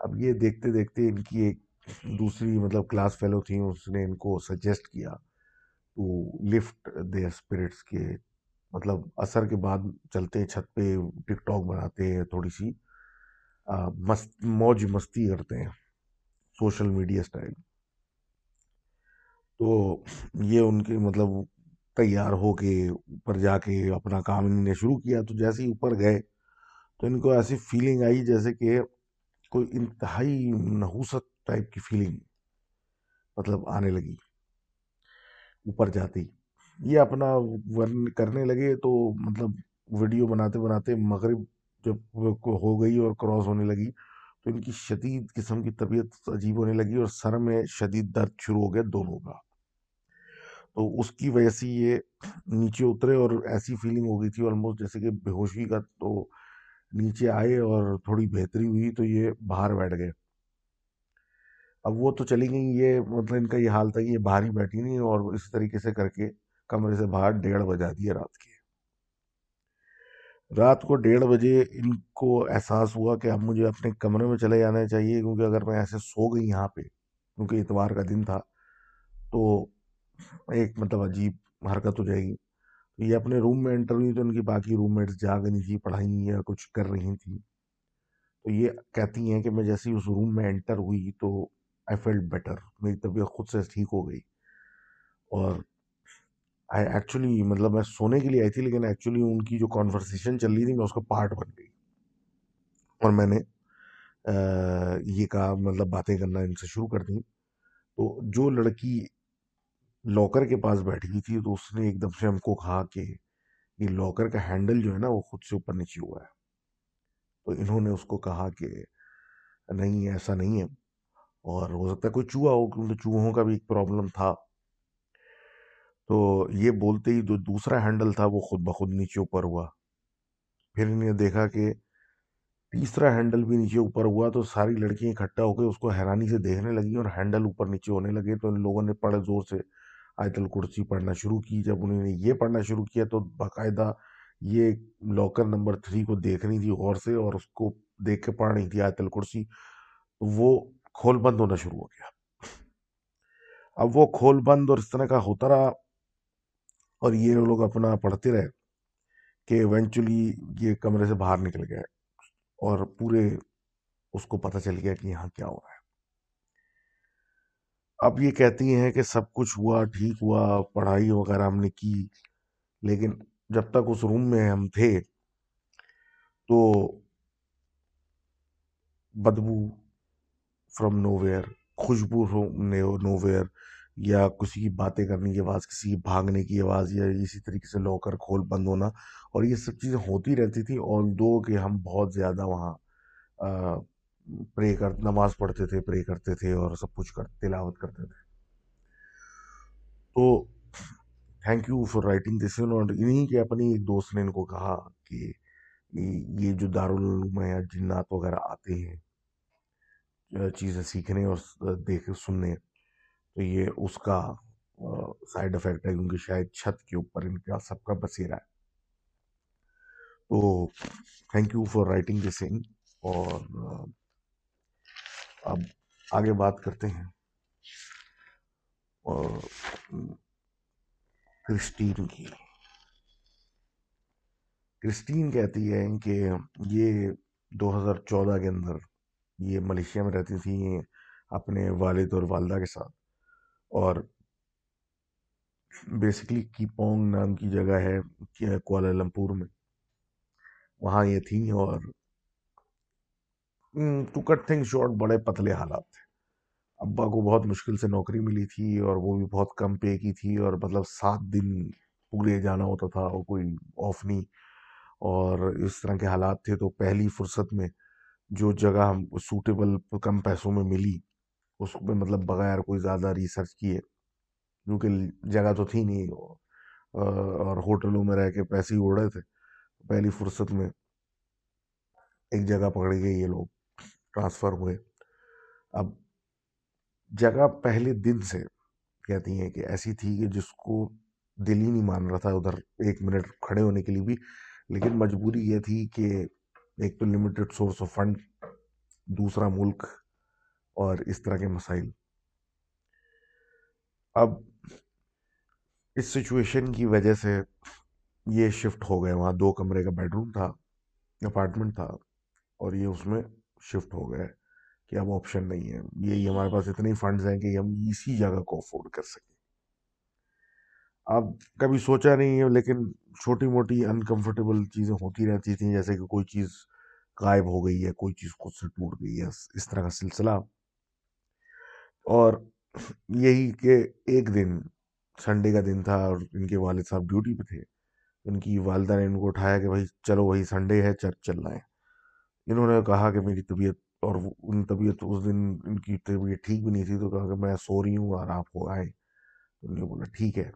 S1: اب یہ دیکھتے دیکھتے ان کی ایک دوسری مطلب کلاس فیلو تھیں، اس نے ان کو سجیسٹ کیا ٹو لفٹ دے اسپرٹس کے مطلب اثر کے بعد چلتے چھت پہ ٹک ٹاک بناتے ہیں، تھوڑی سی مست، موج مستی کرتے ہیں سوشل میڈیا اسٹائل تو یہ ان کے مطلب تیار ہو کے اوپر جا کے اپنا کام انہوں نے شروع کیا۔ تو جیسے ہی اوپر گئے تو ان کو ایسی فیلنگ آئی جیسے کہ کوئی انتہائی نحوست ٹائپ کی فیلنگ مطلب آنے لگی، اوپر جاتی۔ یہ اپنا ورن کرنے لگے تو مطلب ویڈیو بناتے بناتے مغرب جب ہو گئی اور کراس ہونے لگی تو ان کی شدید قسم کی طبیعت عجیب ہونے لگی اور سر میں شدید درد شروع ہو گیا دونوں کا۔ تو اس کی وجہ سے یہ نیچے اترے اور ایسی فیلنگ ہو گئی تھی آلموسٹ جیسے کہ بے ہوشی کا تو نیچے آئے اور تھوڑی بہتری ہوئی تو یہ باہر بیٹھ گئے۔ اب وہ تو چلی گئیں، یہ مطلب ان کا یہ حال تھا کہ یہ باہر ہی بیٹھی نہیں اور اس طریقے سے کر کے کمرے سے باہر ڈیڑھ بجا دیے رات کے رات کو ڈیڑھ بجے ان کو احساس ہوا کہ اب مجھے اپنے کمرے میں چلے جانا چاہیے کیونکہ اگر میں ایسے سو گئی یہاں پہ کیونکہ اتوار کا دن تھا تو ایک مطلب عجیب حرکت ہو جائے گی۔ یہ اپنے روم میں انٹر ہوئی تو ان کی باقی روم میٹس جاگ نہیں تھی پڑھائی یا کچھ کر رہی تھیں۔ تو یہ کہتی ہیں کہ میں جیسے ہی اس روم میں انٹر ہوئی تو آئی فیلٹ بیٹر میری طبیعت خود سے ٹھیک ہو گئی۔ اور آئی ایکچولی مطلب میں سونے کے لیے آئی تھی لیکن ایکچولی ان کی جو کانورسیشن چل رہی تھی میں اس کا پارٹ بن گئی۔ اور میں نے یہ کہا مطلب باتیں کرنا ان سے شروع کر دیں۔ تو جو لڑکی لاکر کے پاس بیٹھی ہوئی تھی تو اس نے ایک دم سے ہم کو کہا کہ یہ لاکر کا ہینڈل جو ہے نا وہ خود سے اوپر نیچے ہوا ہے۔ تو انہوں نے اس کو کہا کہ نہیں، ایسا نہیں ہے۔ اور ہو سکتا ہے کوئی چوہا ہو، کیونکہ چوہوں کا بھی ایک پرابلم تھا۔ تو یہ بولتے ہی جو دوسرا ہینڈل تھا وہ خود بخود نیچے اوپر ہوا۔ پھر انہیں دیکھا کہ تیسرا ہینڈل بھی نیچے اوپر ہوا تو ساری لڑکیاں اکٹھا ہو کے اس کو حیرانی سے دیکھنے لگی اور ہینڈل اوپر نیچے ہونے لگے۔ تو ان لوگوں نے پڑے زور سے آیت الکرسی پڑھنا شروع کی۔ جب انہوں نے یہ پڑھنا شروع کیا تو باقاعدہ یہ لاکر نمبر تھری کو دیکھ رہی تھی غور سے اور اس کو دیکھ کے پڑھ رہی تھی آیت الکرسی، وہ کھول بند ہونا شروع ہو گیا۔ اب وہ کھول بند اور اس طرح کا ہوتا رہا اور یہ لوگ اپنا پڑھتے رہے کہ ایونچولی یہ کمرے سے باہر نکل گئے اور پورے اس کو پتہ چل گیا کہ یہاں کیا ہو رہا ہے۔ اب یہ کہتی ہیں کہ سب کچھ ہوا، ٹھیک ہوا، پڑھائی وغیرہ ہم نے کی، لیکن جب تک اس روم میں ہم تھے تو بدبو فرام نو ویئر خوشبو ہو نو ویئر یا کسی کی باتیں کرنے کی آواز، کسی کی بھاگنے کی آواز، یا اسی طریقے سے لاکر کھول بند ہونا، اور یہ سب چیزیں ہوتی رہتی تھی اور دو کہ ہم بہت زیادہ وہاں پرے کر، نماز پڑھتے تھے، پرے کرتے تھے اور سب کچھ کر، تلاوت کرتے تھے۔ تو thank you for writing this اور انہیں کے اپنی ایک دوست نے ان کو کہا کہ یہ جو دارالعلوم ہے یا جنات وغیرہ آتے ہیں، چیزیں سیکھنے اور دیکھ سننے، تو یہ اس کا سائڈ افیکٹ ہے، کیونکہ شاید چھت کے اوپر ان کا سب کا بسیرا ہے۔ تو thank you for writing this ان اور اب آگے بات کرتے ہیں۔ اور کرسٹین کی۔ کرسٹین کہتی ہے کہ یہ دو ہزار چودہ کے اندر یہ ملیشیا میں رہتی تھی اپنے والد اور والدہ کے ساتھ۔ اور بیسکلی کی پونگ نام کی جگہ ہے کوالہ لمپور میں۔ وہاں یہ تھیں اور ٹو کٹ تھنگ شارٹ بڑے پتلے حالات تھے۔ ابا کو بہت مشکل سے نوکری ملی تھی اور وہ بھی بہت کم پے کی تھی اور مطلب سات دن پورے جانا ہوتا تھا اور کوئی آف نہیں۔ اور اس طرح کے حالات تھے تو پہلی فرصت میں جو جگہ ہم سوٹیبل کم پیسوں میں ملی، اس میں مطلب بغیر کوئی زیادہ ریسرچ کیے، کیونکہ جگہ تو تھی نہیں اور ہوٹلوں میں رہ کے پیسے ہی اڑ رہے تھے۔ پہلی فرصت میں ایک جگہ پکڑ گئی یہ لوگ ٹرانسفر ہوئے۔ اب جگہ پہلے دن سے کہتی ہیں کہ ایسی تھی کہ جس کو دل ہی نہیں مان رہا تھا، ادھر ایک منٹ کھڑے ہونے کے لیے بھی۔ لیکن مجبوری یہ تھی کہ ایک تو لمیٹڈ سورس آف فنڈ دوسرا ملک اور اس طرح کے مسائل۔ اب اس سچویشن کی وجہ سے یہ شفٹ ہو گئے۔ وہاں دو کمرے کا بیڈ روم تھا اپارٹمنٹ تھا اور یہ اس میں شفٹ ہو گئے کہ اب آپشن نہیں ہے۔ یہی ہمارے پاس اتنے فنڈز ہیں کہ ہم اسی جگہ کو افورڈ کر سکیں۔ اب کبھی سوچا نہیں ہے، لیکن چھوٹی موٹی انکمفرٹیبل چیزیں ہوتی رہتی تھیں، جیسے کہ کوئی چیز غائب ہو گئی ہے، کوئی چیز خود سے ٹوٹ گئی ہے، اس طرح کا سلسلہ۔ اور یہی کہ ایک دن سنڈے کا دن تھا اور ان کے والد صاحب ڈیوٹی پہ تھے۔ ان کی والدہ نے ان کو اٹھایا کہ بھائی، چلو وہی سنڈے ہے، چرچ چل رہا ہے۔ انہوں نے کہا کہ میری طبیعت اور ان طبیعت اس دن ان کی طبیعت ٹھیک بھی نہیں تھی، تو کہا کہ میں سو رہی ہوں اور آپ کو آئے انہوں نے بولا ٹھیک ہے۔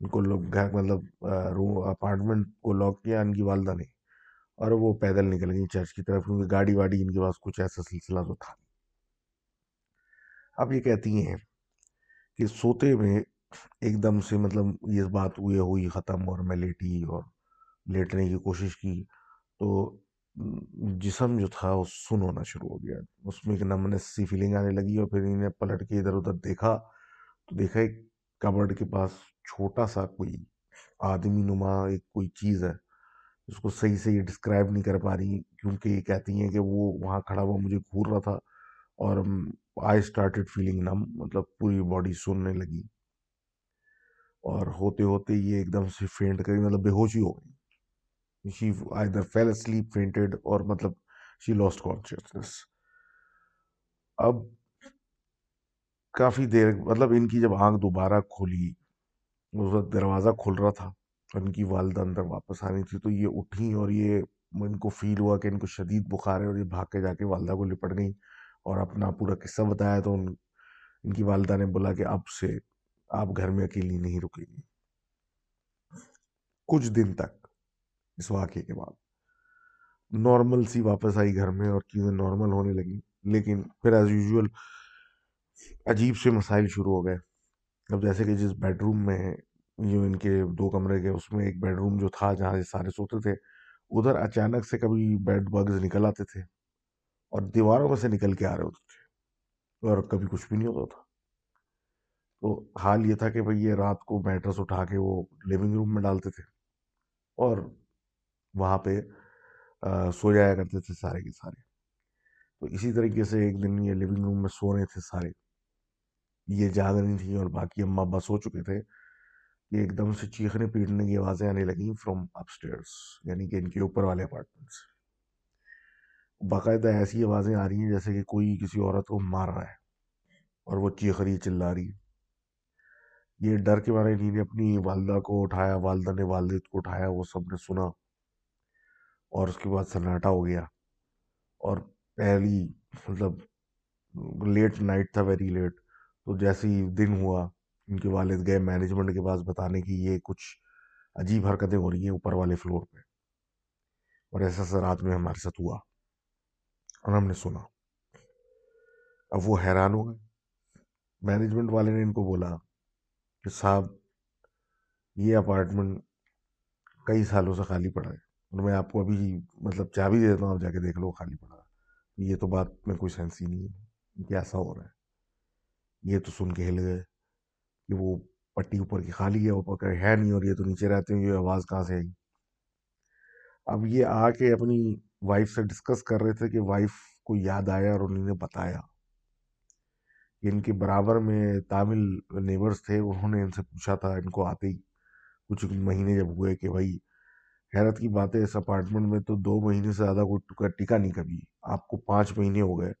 S1: ان کو لوگ گھر مطلب روم، اپارٹمنٹ کو لاک کیا، ان کی والدہ نے۔ اور وہ پیدل نکل گئی چرچ کی طرف، کیونکہ گاڑی واڑی ان کے پاس کچھ ایسا سلسلہ تو تھا۔ اب یہ کہتی ہیں کہ سوتے میں ایک دم سے مطلب یہ بات ہوئی ہوئی ختم اور میں لیٹی اور لیٹنے کی کوشش کی۔ تو جسم جو تھا وہ سن ہونا شروع ہو گیا۔ اس میں ایک نمنس سی فیلنگ آنے لگی اور پھر انہیں پلٹ کے ادھر ادھر دیکھا۔ تو دیکھا ایک کبرڈ کے پاس چھوٹا سا کوئی آدمی نما ایک کوئی چیز ہے۔ اس کو صحیح سے یہ ڈسکرائب نہیں کر پا رہی کیونکہ یہ کہتی ہیں کہ وہ وہاں کھڑا ہوا مجھے گھور رہا تھا اور آئی اسٹارٹیڈ فیلنگ نم مطلب پوری باڈی سننے لگی۔ اور ہوتے ہوتے یہ ایک دم سے فینٹ کری مطلب بے ہوشی ہو گئی۔ She either fell asleep fainted اور مطلب she lost consciousness. اب کافی دیر مطلب ان کی جب آنکھ دوبارہ کھولی، اس وقت دروازہ کھل رہا تھا، ان کی والدہ اندر واپس آنی تھی، تو یہ اٹھی اور یہ ان کو فیل ہوا کہ ان کو شدید بخار ہے اور یہ بھاگ کے جا کے والدہ کو لپٹ گئیں اور اپنا پورا قصہ بتایا، تو ان ان کی والدہ نے بولا کہ اب سے آپ گھر میں اکیلی نہیں رکیں گی۔ کچھ دن تک اس واقعے کے بعد۔ نارمل سی واپس آئی گھر میں اور چیزیں نارمل ہونے لگی لیکن پھر ایز یوزول عجیب سے مسائل شروع ہو گئے۔ اب جیسے کہ جس بیڈ روم میں جو ان کے دو کمرے کے اس میں ایک بیڈ روم جو تھا جہاں یہ سارے سوتے تھے، ادھر اچانک سے کبھی بیڈ بگز نکل آتے تھے اور دیواروں میں سے نکل کے آ رہے ہوتے تھے اور کبھی کچھ بھی نہیں ہوتا تھا۔ تو حال یہ تھا کہ بھئی یہ رات کو میٹرس اٹھا کے وہ لیونگ روم میں ڈالتے تھے اور وہاں پہ سو جایا کرتے تھے سارے کے سارے۔ تو اسی طریقے سے ایک دن یہ لیونگ روم میں سو رہے تھے سارے۔ یہ جاگ رہی تھیں اور باقی اماں ابا سو چکے تھے کہ ایک دم سے چیخنے پیٹنے کی آوازیں آنے لگیں فرام اپ یعنی کہ ان کے اوپر والے اپارٹمنٹس باقاعدہ ایسی آوازیں آ رہی ہیں جیسے کہ کوئی کسی عورت کو مار رہا ہے اور وہ چیخ رہی، چلا رہی۔ یہ ڈر کے مارے انہیں نے اپنی والدہ کو اٹھایا، والدہ نے والد کو اٹھایا، وہ سب نے سنا۔ اور اس کے بعد سناٹا ہو گیا اور پہلی مطلب لیٹ نائٹ تھا ویری لیٹ تو جیسے ہی دن ہوا، ان کے والد گئے مینجمنٹ کے پاس بتانے کی یہ کچھ عجیب حرکتیں ہو رہی ہیں اوپر والے فلور پہ۔ اور ایسا سا رات میں ہمارے ساتھ ہوا اور ہم نے سنا۔ اب وہ حیران ہو گئے۔ مینجمنٹ والے نے ان کو بولا کہ صاحب، یہ اپارٹمنٹ کئی سالوں سے خالی پڑا ہے۔ اور میں آپ کو ابھی مطلب چابی دے دیتا ہوں، آپ جا کے دیکھ لو، خالی پڑا یہ تو بات میں کوئی سینس ہی نہیں ہے۔ کہ ایسا ہو رہا ہے؟ یہ تو سن کے ہل گئے کہ وہ پٹی اوپر کی خالی ہے، اوپر ہے نہیں اور یہ تو نیچے رہتے ہیں، یہ آواز کہاں سے آئی؟ اب یہ آ کے اپنی وائف سے ڈسکس کر رہے تھے کہ وائف کو یاد آیا اور انہوں نے بتایا کہ ان کے برابر میں تامل نیبرز تھے، انہوں نے ان سے پوچھا تھا، ان کو آتے ہی کچھ مہینے جب ہوئے کہ بھائی حیرت کی بات ہے، اس اپارٹمنٹ میں تو دو مہینے سے زیادہ کوئی ٹکا نہیں کبھی۔ آپ کو پانچ مہینے ہو گئے۔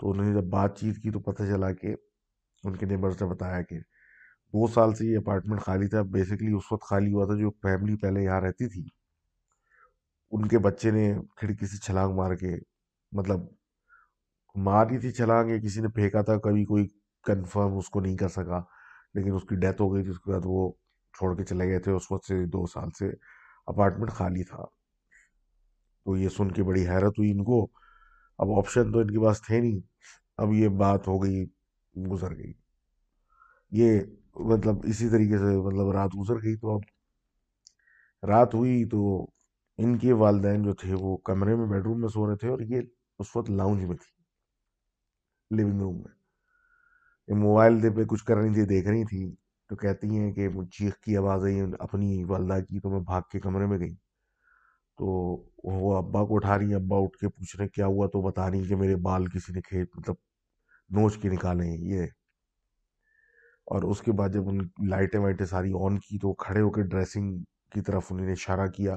S1: تو انہوں نے جب بات چیت کی تو پتہ چلا کہ ان کے نیبرز نے بتایا کہ دو سال سے یہ اپارٹمنٹ خالی تھا۔ بیسکلی اس وقت خالی ہوا تھا جو فیملی پہلے یہاں رہتی تھی۔ ان کے بچے نے کھڑکی سے چھلانگ مار کے مطلب ماری تھی چھلانگ، یا کسی نے پھینکا تھا۔ کبھی کوئی کنفرم اس کو نہیں کر سکا۔ لیکن اس کی ڈیتھ ہو گئی تھی، اس کے بعد وہ چھوڑ کے چلے گئے تھے۔ اس وقت سے دو سال سے اپارٹمنٹ خالی تھا۔ تو یہ سن کے بڑی حیرت ہوئی ان کو۔ اب آپشن تو ان کے پاس تھے نہیں۔ اب یہ بات ہو گئی، گزر گئی۔ یہ مطلب اسی طریقے سے مطلب رات گزر گئی تو اب۔ رات ہوئی تو ان کے والدین جو تھے وہ کمرے میں بیڈ روم میں سو رہے تھے اور یہ اس وقت لاؤنج میں تھی۔ لیونگ روم میں۔ یہ موبائل دے پہ کچھ کر رہی تھی دیکھ رہی تھی۔ تو کہتی ہیں کہ چیخ کی آواز آئی، اپنی والدہ کی، تو میں بھاگ کے کمرے میں گئی۔ تو وہ ابا کو اٹھا رہی ہیں، ابا اٹھ کے پوچھ رہے کیا ہوا؟ تو بتا رہی کہ میرے بال کسی نے کھیت مطلب نوچ کے نکالے ہیں، یہ۔ اور اس کے بعد جب ان لائٹیں وائٹیں ساری آن کی، تو کھڑے ہو کے ڈریسنگ کی طرف انہوں نے اشارہ کیا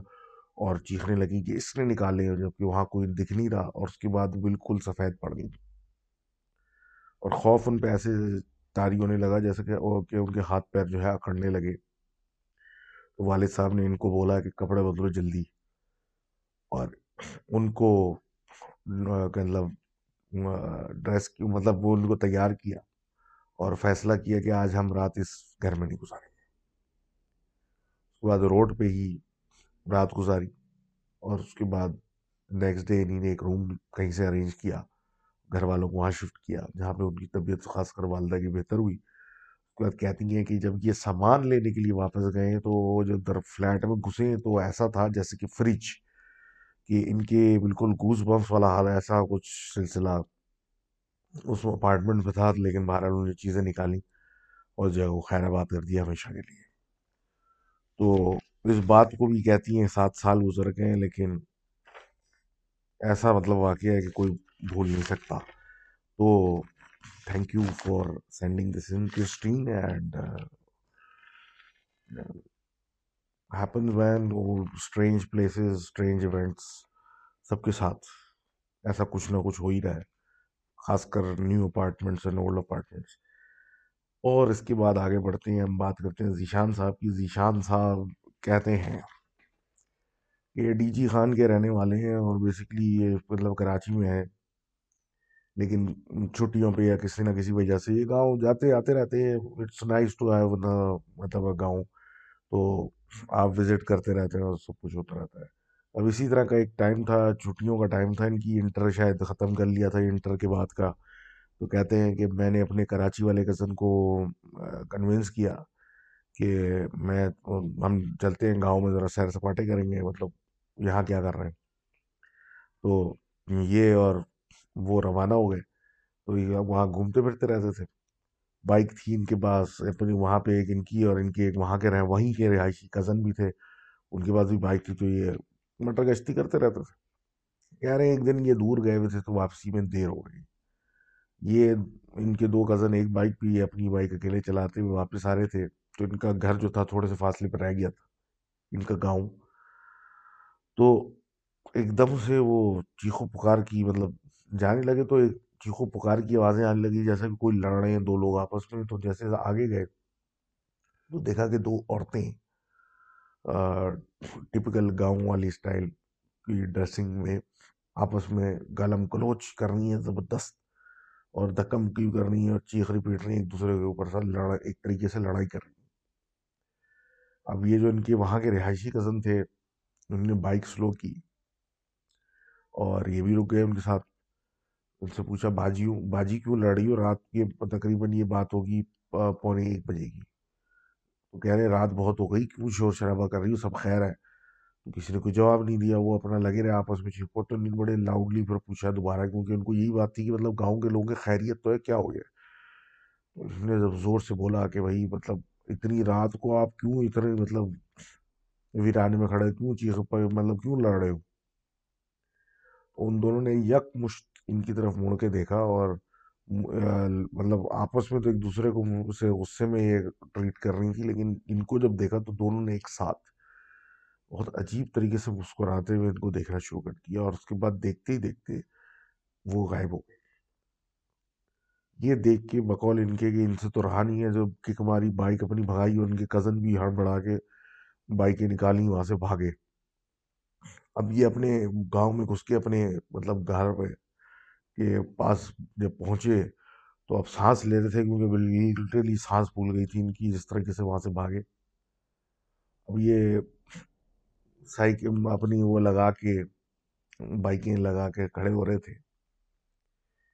S1: اور چیخنے لگی کہ اس نے نکالے جبکہ وہاں کوئی دکھ نہیں رہا اور اس کے بعد بالکل سفید پڑ گئی۔ اور خوف ان پہ ایسے تاری ہونے لگا، جیسے کہ کہ ان کے ہاتھ پیر جو ہے اکڑنے لگے۔ تو والد صاحب نے ان کو بولا کہ کپڑے بدلو جلدی۔ اور ان کو مطلب ڈریس مطلب وہ ان کو تیار کیا اور فیصلہ کیا کہ آج ہم رات اس گھر میں نہیں گزاریں گے۔ اس کے بعد روڈ پہ ہی رات گزاری اور اس کے بعد نیکسٹ ڈے انہیں نے ایک روم کہیں سے ارینج کیا۔ گھر والوں کو وہاں شفٹ کیا، جہاں پہ ان کی طبیعت خاص کر والدہ کی بہتر ہوئی۔ اس کے بعد کہتی ہیں کہ جب یہ سامان لینے کے لیے واپس گئے تو جب در فلیٹ میں گھسے تو ایسا تھا جیسے کہ فریج، کہ ان کے بالکل گوز بمس والا حال، ایسا کچھ سلسلہ اس اپارٹمنٹ پہ تھا، لیکن باہر انہوں نے چیزیں نکالی اور جو ہے وہ خیر آباد کر دیا ہمیشہ کے لیے۔ تو اس بات کو بھی کہتی ہیں سات سال گزر گئے ہیں، لیکن ایسا مطلب واقعہ ہے کہ کوئی بھول نہیں سکتا تو thank you for sending this interesting and happen when strange places strange events سب کے ساتھ ایسا کچھ نہ کچھ ہو ہی رہا ہے خاص کر new apartments and old apartments اور اس کے بعد آگے بڑھتے ہیں ہم بات کرتے ہیں ذیشان صاحب کی ذیشان صاحب کہتے ہیں یہ ڈی جی خان کے رہنے والے ہیں اور بیسکلی یہ مطلب کراچی میں ہے لیکن چھٹیوں پہ یا کسی نہ کسی وجہ سے یہ گاؤں جاتے آتے رہتے ہیں۔ اٹس نائس ٹو ہیو مطلب گاؤں۔ تو آپ وزٹ کرتے رہتے ہیں اور سب کچھ ہوتا رہتا ہے۔ اب اسی طرح کا ایک ٹائم تھا، چھٹیوں کا ٹائم تھا، ان کی انٹر شاید ختم کر لیا تھا انٹر کے بعد کا۔ تو کہتے ہیں کہ میں نے اپنے کراچی والے کزن کو کنونس کیا کہ میں، ہم چلتے ہیں گاؤں میں، ذرا سیر سپاٹے کریں گے مطلب یہاں کیا کر رہے ہیں۔ تو یہ اور وہ روانہ ہو گئے۔ تو یہ وہاں گھومتے پھرتے رہتے تھے۔ بائک تھی ان کے پاس، اپنی وہاں پہ ایک ان کی اور ان کی ایک وہاں کے رہے وہیں کے رہائشی کزن بھی تھے۔ ان کے پاس بھی بائک تھی تو یہ مٹر گشتی کرتے رہتے تھے۔ کہہ رہے ایک دن یہ دور گئے ہوئے تھے تو واپسی میں دیر ہو گئی۔ یہ ان کے دو کزن ایک بائک پہ اپنی بائک اکیلے چلاتے ہوئے واپس آ رہے تھے۔ تو ان کا گھر جو تھا تھوڑے سے فاصلے پر رہ گیا تھا۔ ان کا گاؤں۔ تو ایک دم سے وہ چیخو پکار کی مطلب جانے لگے تو ایک چیخو پکار کی آوازیں آنے لگی جیسا کہ کوئی لڑ رہے ہیں، دو لوگ آپس میں، تو جیسے آگے گئے تو دیکھا کہ دو عورتیں ٹپکل گاؤں والی اسٹائل کی ڈریسنگ میں آپس میں گالم کلوچ کر رہی ہیں، زبردست اور دکم کی کر رہی ہیں اور چیخ پیٹ رہی ہیں، ایک دوسرے کے اوپر سر لڑا، ایک طریقے سے لڑائی کر رہی ہیں۔ اب یہ جو ان کے وہاں کے رہائشی کزن تھے، انہوں نے بائک سلو کی اور یہ بھی رک گئے ان کے ساتھ۔ ان سے پوچھا باجی باجی کیوں لڑ رہی ہو؟ رات کے تقریباً یہ بات ہوگی پونے ایک بجے کی۔ تو کہہ رہے، رات بہت ہو گئی، کیوں شور شرابہ کر رہی ہو؟ سب خیر ہے۔ تو کسی نے کوئی جواب نہیں دیا، وہ اپنا لگے رہے آپس میں چپوٹ نہیں، بڑے لاؤڈلی پھر پوچھا دوبارہ، کیونکہ ان کو یہی بات تھی کہ مطلب گاؤں کے لوگوں کی خیریت تو ہے، کیا ہو گیا؟ اس نے جب زور سے بولا کہ بھائی مطلب اتنی رات کو آپ کیوں اتنے مطلب ویرانے میں کھڑے کیوں چیخ مطلب کیوں لڑ رہے ہو؟ ان دونوں نے یک مشت ان کی طرف مڑ کے دیکھا اور مطلب آپس میں تو ایک دوسرے کو سے غصے میں یہ ٹریٹ کر رہی تھی، لیکن ان کو جب دیکھا تو دونوں نے ایک ساتھ بہت عجیب طریقے سے مسکراتے ہوئے ان کو دیکھنا شروع کر دیا اور اس کے بعد دیکھتے ہی دیکھتے وہ غائب ہو گئے۔ یہ دیکھ کے بقول ان کے کہ ان سے تو رہا نہیں ہے جب کک ماری بائک اپنی بھگائی اور ان کے کزن بھی ہڑ بڑھا کے بائکیں نکالی وہاں سے بھاگے۔ اب یہ اپنے گاؤں میں گھس کے اپنے مطلب گھر پہ کے پاس جب پہنچے تو اب سانس لے رہے تھے کیونکہ لٹرلی سانس پھول گئی تھی ان کی، جس طریقے سے وہاں سے بھاگے۔ اب یہ سائیکل اپنی وہ لگا کے، بائکیں لگا کے کھڑے ہو رہے تھے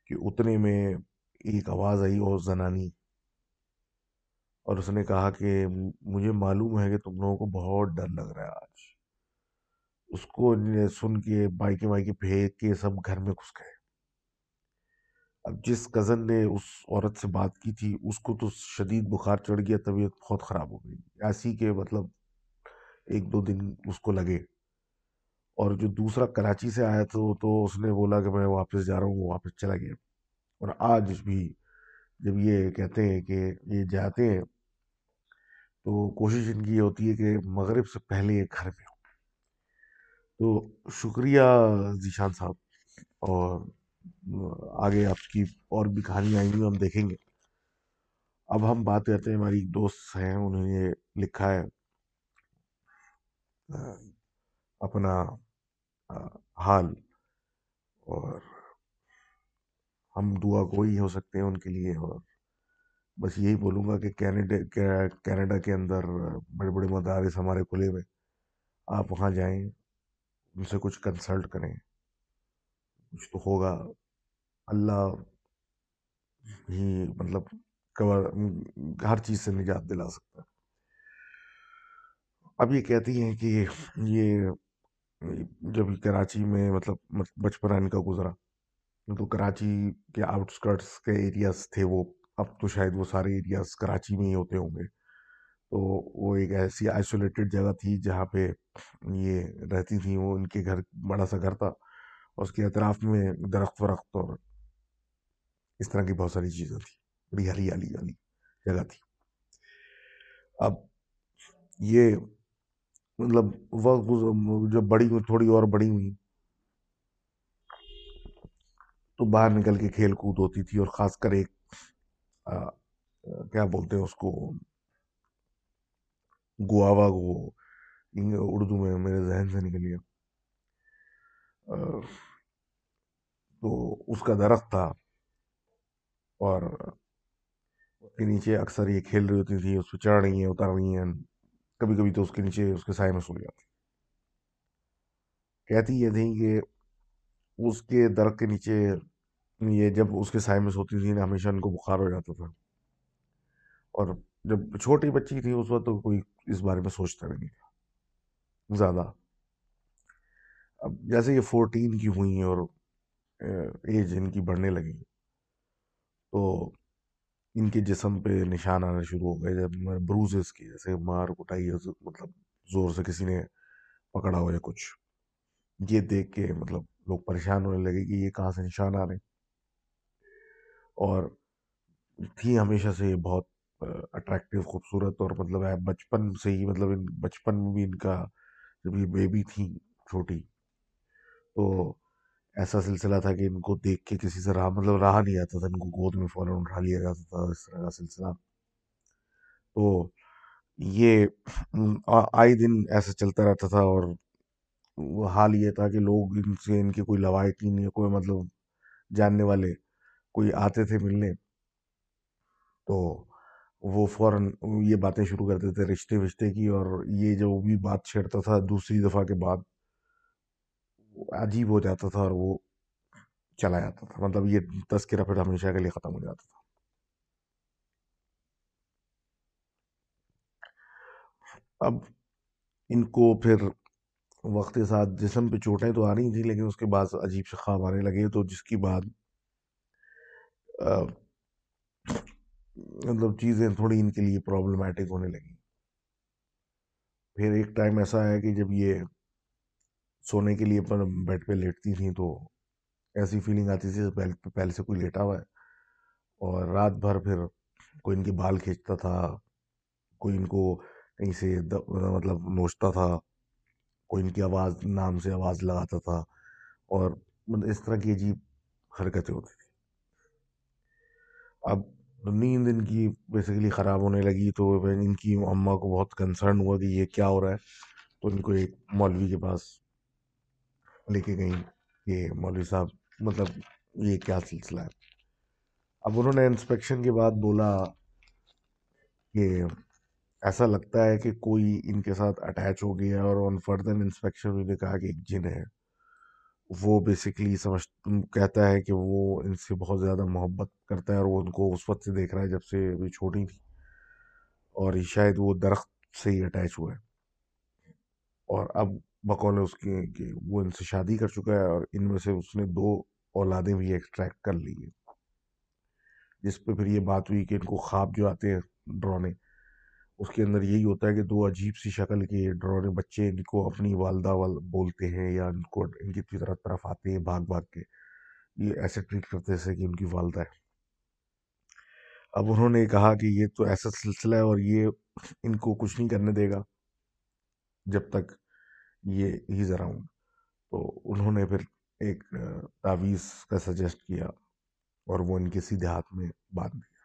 S1: کہ اتنے میں ایک آواز آئی اور زنانی! اور اس نے کہا کہ، مجھے معلوم ہے کہ تم لوگوں کو بہت ڈر لگ رہا ہے آج۔ اس کو سن کے، بائکیں وائکیں پھینک کے سب گھر میں گھس گئے۔ اب جس کزن نے اس عورت سے بات کی تھی، اس کو تو شدید بخار چڑھ گیا، طبیعت بہت خراب ہو گئی۔ ایسی کہ مطلب ایک دو دن اس کو لگے۔ اور جو دوسرا کراچی سے آیا تو تو اس نے بولا کہ میں واپس جا رہا ہوں، وہ واپس چلا گیا۔ اور آج بھی جب یہ کہتے ہیں کہ یہ جاتے ہیں، تو کوشش ان کی یہ ہوتی ہے کہ مغرب سے پہلے ایک گھر پہ ہو تو شکریہ ذیشان صاحب اور آگے آپ کی اور بھی کہانی آئیں گی، ہم دیکھیں گے۔ اب ہم بات کرتے ہیں، ہماری ایک دوست ہیں، انہوں نے لکھا ہے اپنا حال۔ اور ہم دعا گوئی ہو سکتے ہیں ان کے لیے۔ اور بس یہی بولوں گا کہ کینیڈا کینیڈا کے اندر بڑے بڑے مدارس ہمارے کھلے ہوئے، آپ وہاں جائیں، ان سے کچھ کنسلٹ کریں۔ کچھ تو ہوگا۔ اللہ ہی مطلب کور ہر چیز سے نجات دلا سکتا ہے۔ اب یہ کہتی ہیں کہ یہ جب کراچی میں مطلب بچپن ان کا گزرا، تو کراچی کے آؤٹ اسکرٹس کے ایریاز تھے وہ۔ اب تو شاید وہ سارے ایریاز کراچی میں ہی ہوتے ہوں گے۔ تو وہ ایک ایسی آئسولیٹڈ جگہ تھی جہاں پہ یہ رہتی تھیں۔ وہ ان کے گھر، بڑا سا گھر تھا۔ اس کے اطراف میں درخت ورخت اور اس طرح کی بہت ساری چیزیں تھیں۔ بڑی ہریالی والی جگہ تھی۔ اب یہ مطلب وقت جب بڑی ہوئی، تھوڑی اور بڑی ہوئی، تو باہر نکل کے کھیل کود ہوتی تھی اور خاص کر ایک کیا بولتے ہیں اس کو؟ گواوا گو اردو میں میرے ذہن سے نکل گیا۔ تو اس کا درخت تھا۔ اور اس کے نیچے اکثر یہ کھیل رہی ہوتی تھی، اس پہ چڑھ رہی ہیں، اتر رہی ہیں۔ کبھی کبھی تو اس کے نیچے، اس کے سائے میں سو جاتی۔ کہتی یہ تھیں کہ اس کے درخت کے نیچے یہ جب اس کے سائے میں سوتی تھی ہمیشہ ان کو بخار ہو جاتا تھا۔ اور جب چھوٹی بچی تھی اس وقت تو کوئی اس بارے میں سوچتا بھی نہیں تھا۔ زیادہ۔ اب جیسے یہ فورٹین کی ہوئی اور ایج ان کی بڑھنے لگی تو ان کے جسم پہ نشان آنا شروع ہو گئے۔ جب بروزز کی، جیسے مار کٹائی مطلب زور سے کسی نے پکڑا ہو یا کچھ، یہ دیکھ کے مطلب لوگ پریشان ہونے لگے کہ یہ کہاں سے نشان آ رہے ہیں۔ اور تھی ہمیشہ سے یہ بہت اٹریکٹیو خوبصورت اور مطلب ہے، بچپن سے ہی مطلب ان بچپن میں بھی ان کا جب یہ بیبی تھی چھوٹی تو ایسا سلسلہ تھا کہ ان کو دیکھ کے کسی سے راہ مطلب راہ نہیں آتا تھا، ان کو گود میں فوراً اٹھا لیا جاتا تھا اس طرح کا سلسلہ۔ تو یہ آئے دن ایسا چلتا رہتا تھا اور حال یہ تھا کہ لوگ ان سے، ان کے کوئی لوائقین یا کوئی مطلب جاننے والے کوئی آتے تھے ملنے۔ تو وہ فوراً یہ باتیں شروع کرتے تھے رشتے وشتے کی اور یہ جو بھی بات چھیڑتا تھا دوسری دفعہ کے بعد۔ عجیب ہو جاتا تھا اور وہ چلا جاتا تھا۔ مطلب یہ تذکرہ پھر ہمیشہ کے لیے ختم ہو جاتا تھا۔ اب ان کو پھر وقت کے ساتھ جسم پہ چوٹیں تو آ رہی تھیں، لیکن اس کے بعد عجیب سے خواب آنے لگے۔ تو جس کی بعد مطلب چیزیں تھوڑی ان کے لیے پرابلمٹک ہونے لگیں۔ پھر ایک ٹائم ایسا ہے کہ جب یہ سونے کے لیے بیڈ پہ لیٹتی تھیں تو ایسی فیلنگ آتی تھی پہلے سے کوئی لیٹا ہوا ہے۔ اور رات بھر پھر کوئی ان کے بال کھینچتا تھا، کوئی ان کو کہیں سے مطلب نوچتا تھا، کوئی ان کی آواز، نام سے آواز لگاتا تھا۔ اور مطلب اس طرح کی عجیب حرکتیں ہوتی تھیں۔ اب نیند ان کی بیسیکلی خراب ہونے لگی تو ان کی اماں کو بہت کنسرن ہوا کہ یہ کیا ہو رہا ہے۔ تو ان کو ایک مولوی کے پاس لے کے گئیں کہ مولوی صاحب مطلب یہ کیا سلسلہ ہے؟ اب انہوں نے انسپیکشن کے بعد بولا کہ ایسا لگتا ہے کہ کوئی ان کے ساتھ اٹیچ ہو گیا اور آن فردر انسپیکشن نے کہا کہ ایک جن ہے۔ وہ بیسکلی سمجھ، کہتا ہے کہ وہ ان سے بہت زیادہ محبت کرتا ہے اور وہ ان کو اس وقت سے دیکھ رہا ہے جب سے بھی چھوٹی تھی اور شاید وہ درخت سے ہی اٹیچ ہوا ہے۔ اور اب بقول اس کے، کہ وہ ان سے شادی کر چکا ہے اور ان میں سے اس نے دو اولادیں بھی ایکسٹریکٹ کر لی ہیں۔ جس پہ پھر یہ بات ہوئی کہ ان کو خواب جو آتے ہیں ڈرونے اس کے اندر یہی ہوتا ہے کہ دو عجیب سی شکل کے ڈرونے بچے ان کو اپنی والدہ وال بولتے ہیں یا ان کو ان کی طرف طرف آتے ہیں بھاگ بھاگ کے۔ یہ ایسے ٹریٹ کرتے جیسے کہ ان کی والدہ ہے۔ اب انہوں نے کہا کہ یہ تو ایسا سلسلہ ہے اور یہ ان کو کچھ نہیں کرنے دے گا جب تک یہ ہی ذرا ہوں۔ تو انہوں نے پھر ایک تعویذ کا سجیسٹ کیا اور وہ ان کے سیدھے ہاتھ میں باندھ دیا۔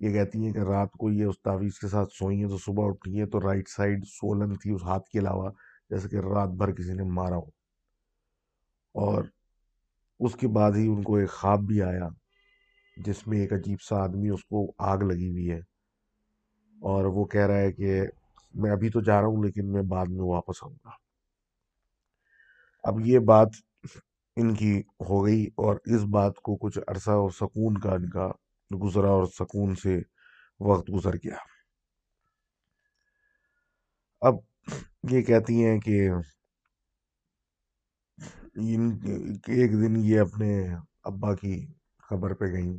S1: یہ کہتی ہیں کہ رات کو یہ اس تعویذ کے ساتھ سوئی ہیں تو صبح اٹھی ہیں تو رائٹ سائڈ سولن تھی اس ہاتھ کے علاوہ، جیسے کہ رات بھر کسی نے مارا ہو۔ اور اس کے بعد ہی ان کو ایک خواب بھی آیا جس میں ایک عجیب سا آدمی اس کو آگ لگی ہوئی ہے اور وہ کہہ رہا ہے کہ میں ابھی تو جا رہا ہوں، لیکن میں بعد میں واپس آؤں گا۔ اب یہ بات ان کی ہو گئی اور اس بات کو کچھ عرصہ اور سکون کا ان کا گزرا اور سکون سے وقت گزر گیا۔ اب یہ کہتی ہیں کہ ایک دن یہ اپنے ابا کی خبر پہ گئیں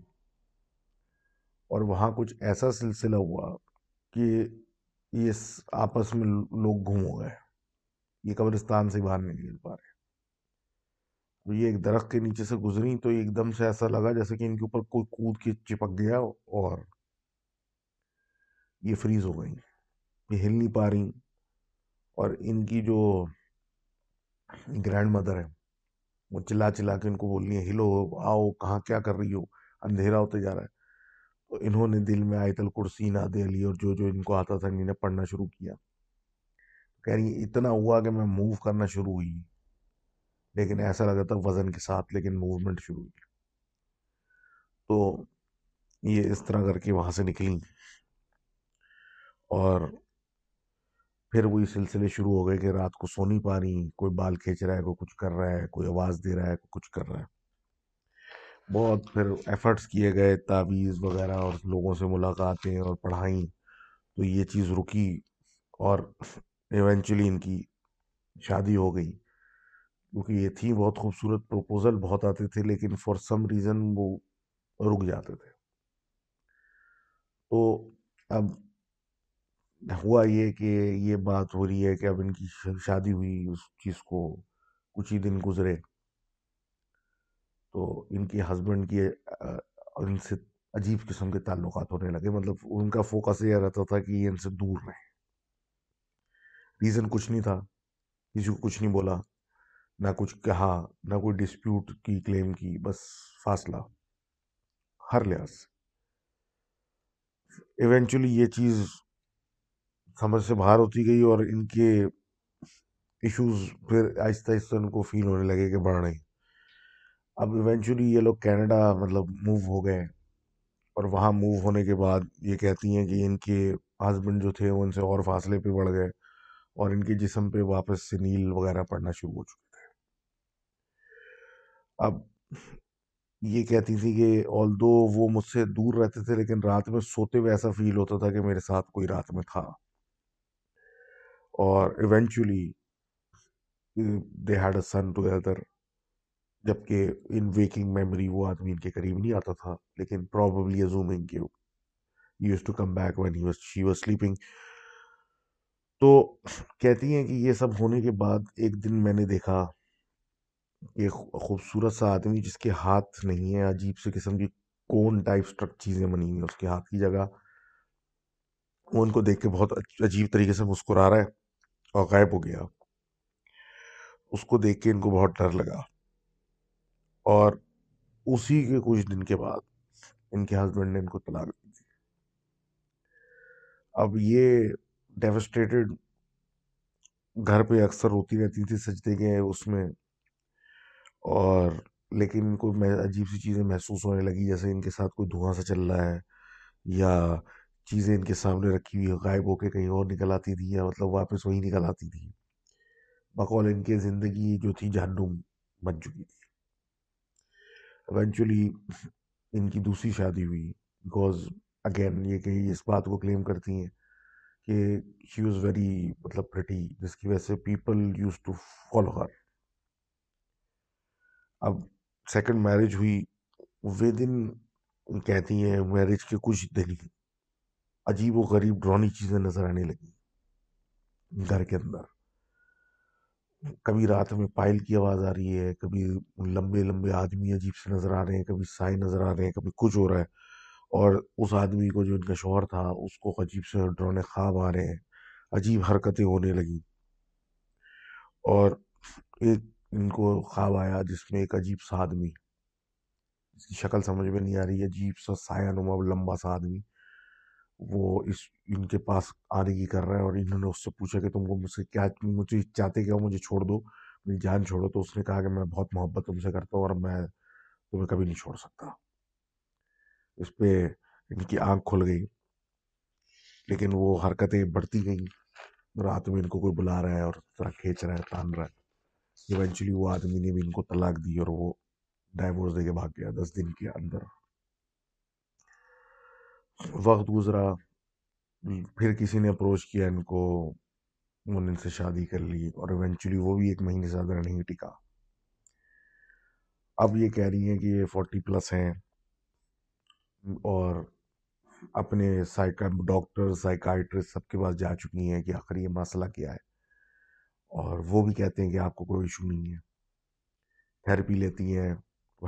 S1: اور وہاں کچھ ایسا سلسلہ ہوا کہ یہ آپس میں لوگ گھوم ہو گئے، یہ قبرستان سے باہر نہیں نکل پا رہے۔ یہ ایک درخت کے نیچے سے گزری تو ایک دم سے ایسا لگا جیسے کہ ان کے اوپر کوئی کود کے چپک گیا اور یہ فریز ہو گئی یہ ہل نہیں پا رہی۔ اور ان کی جو گرینڈ مدر ہے، وہ چلا چلا کے ان کو بول رہی ہیں، ہلو، آؤ، کہاں کیا کر رہی ہو؟ اندھیرا ہوتے جا رہا ہے۔ انہوں نے دل میں آیت الکرسی نہ دے لی اور جو جو ان کو آتا تھا انہیں پڑھنا شروع کیا۔ کہہ رہی اتنا ہوا کہ میں موو کرنا شروع ہوئی۔ لیکن ایسا لگا تھا وزن کے ساتھ، لیکن موومنٹ شروع ہوئی۔ تو یہ اس طرح کر کے وہاں سے نکلی اور پھر وہی سلسلے شروع ہو گئے کہ رات کو سونی پا رہی، کوئی بال کھینچ رہا ہے، کوئی کچھ کر رہا ہے، کوئی آواز دے رہا ہے، کوئی کچھ کر رہا ہے۔ بہت پھر ایفرٹس کیے گئے، تعویذ وغیرہ اور لوگوں سے ملاقاتیں اور پڑھائیں۔ تو یہ چیز رکی اور ایونچولی ان کی شادی ہو گئی۔ کیونکہ یہ تھی بہت خوبصورت پروپوزل بہت آتے تھے، لیکن فار سم ریزن وہ رک جاتے تھے۔ تو اب ہوا یہ کہ یہ بات ہو رہی ہے کہ اب ان کی شادی ہوئی، اس چیز کو کچھ ہی دن گزرے۔ تو ان کی ہسبینڈ کی ان سے عجیب قسم کے تعلقات ہونے لگے۔ مطلب ان کا فوکس یہ رہتا تھا کہ یہ ان سے دور رہے ریزن کچھ نہیں تھا۔ کسی کو کچھ نہیں بولا، نہ کچھ کہا، نہ کوئی ڈسپیوٹ کی کلیم کی، بس فاصلہ۔ ہر لحاظ سے۔ ایونچولی یہ چیز سمجھ سے باہر ہوتی گئی اور ان کے ایشوز پھر آہستہ آہستہ ان کو فیل ہونے لگے کہ بڑھ رہے اب ایونچولی یہ لوگ کینیڈا مطلب موو ہو گئے اور وہاں موو ہونے کے بعد یہ کہتی ہیں کہ ان کے ہسبینڈ جو تھے وہ ان سے اور فاصلے پہ بڑھ گئے اور ان کے جسم پہ واپس سے نیل وغیرہ پڑنا شروع ہو چکے تھے اب یہ کہتی تھی کہ آل دو وہ مجھ سے دور رہتے تھے لیکن رات میں سوتے ہوئے ایسا فیل ہوتا تھا کہ میرے ساتھ کوئی رات میں تھا۔ اور eventually they had a son together جبکہ ان ویکنگ میموری وہ آدمی ان کے قریب نہیں آتا تھا، لیکن پراببلی ازومنگ کہ use to come back when he was she was sleeping تو کہتی ہیں کہ یہ سب ہونے کے بعد ایک دن میں نے دیکھا کہ خوبصورت سا آدمی جس کے ہاتھ نہیں ہے عجیب سے قسم کی کون ٹائپ اسٹرک چیزیں بنی ہوئی ہیں اس کے ہاتھ کی جگہ۔ وہ ان کو دیکھ کے بہت عجیب طریقے سے مسکرا رہا ہے اور غائب ہو گیا۔ اس کو دیکھ کے ان کو بہت ڈر لگا۔ اور اسی کے کچھ دن کے بعد ان کے ہسبینڈ نے ان کو طلاق دی۔ تھی اب یہ ڈیوسٹیٹڈ گھر پہ اکثر ہوتی رہتی تھی، سجدے کے اس میں۔ اور لیکن ان کو عجیب سی چیزیں محسوس ہونے لگی، جیسے ان کے ساتھ کوئی دھواں سا چل رہا ہے یا چیزیں ان کے سامنے رکھی ہوئی غائب ہو کے کہیں اور نکل آتی تھی یا مطلب واپس وہی نکل آتی تھی بقول ان کے زندگی جو تھی جہنم بن چکی تھی۔ ایونچولی ان کی دوسری شادی ہوئی بیکاز اگین یہ کہ اس بات کو کلیم کرتی ہیں کہ شی واز ویری مطلب پریٹی جس کی وجہ سے people use to follow her اب سیکنڈ میرج ہوئی ود ان کہتی ہیں میرج کے کچھ دن ہی عجیب و غریب ڈرونی چیزیں نظر آنے لگی گھر کے اندر۔ کبھی رات میں پائل کی آواز آ رہی ہے، کبھی لمبے لمبے آدمی عجیب سے نظر آ رہے ہیں، کبھی سائے نظر آ رہے ہیں، کبھی کچھ ہو رہا ہے۔ اور اس آدمی کو جو ان کا شوہر تھا، اس کو عجیب سے ڈرونے خواب آ رہے ہیں، عجیب حرکتیں ہونے لگیں۔ اور ایک ان کو خواب آیا جس میں ایک عجیب سا آدمی، اس کی شکل سمجھ میں نہیں آ رہی، عجیب سا سایہ نما لمبا سا آدمی۔ وہ اس، ان کے پاس آنے کی کر رہا ہے اور انہوں نے اس سے پوچھا کہ تم کو مجھ سے کیا، مجھے چاہتے کیا مجھے چھوڑ دو، میری جان چھوڑو، تو اس نے کہا کہ میں بہت محبت تم سے کرتا ہوں اور میں تمہیں کبھی نہیں چھوڑ سکتا۔ اس پہ ان کی آنکھ کھل گئی، لیکن وہ حرکتیں بڑھتی گئیں۔ رات میں ان کو کوئی بلا رہا ہے اور طرح کھینچ رہا ہے، تان رہا ہے۔ ایونچولی وہ آدمی نے بھی ان کو طلاق دی اور وہ ڈائیورس دے کے بھاگ گیا، دس دن کے اندر۔ وقت گزرا، پھر کسی نے اپروچ کیا ان کو، انہوں نے ان سے شادی کر لی اور ایونچولی وہ بھی ایک مہینے سے زیادہ نہیں ٹکا۔ اب یہ کہہ رہی ہیں کہ یہ فورٹی پلس ہیں اور اپنے سائیکا ڈاکٹر سائیکائٹرسٹ سب کے پاس جا چکی ہیں کہ آخر یہ مسئلہ کیا ہے۔ اور وہ بھی کہتے ہیں کہ آپ کو کوئی ایشو نہیں ہے۔ تھیراپی لیتی ہیں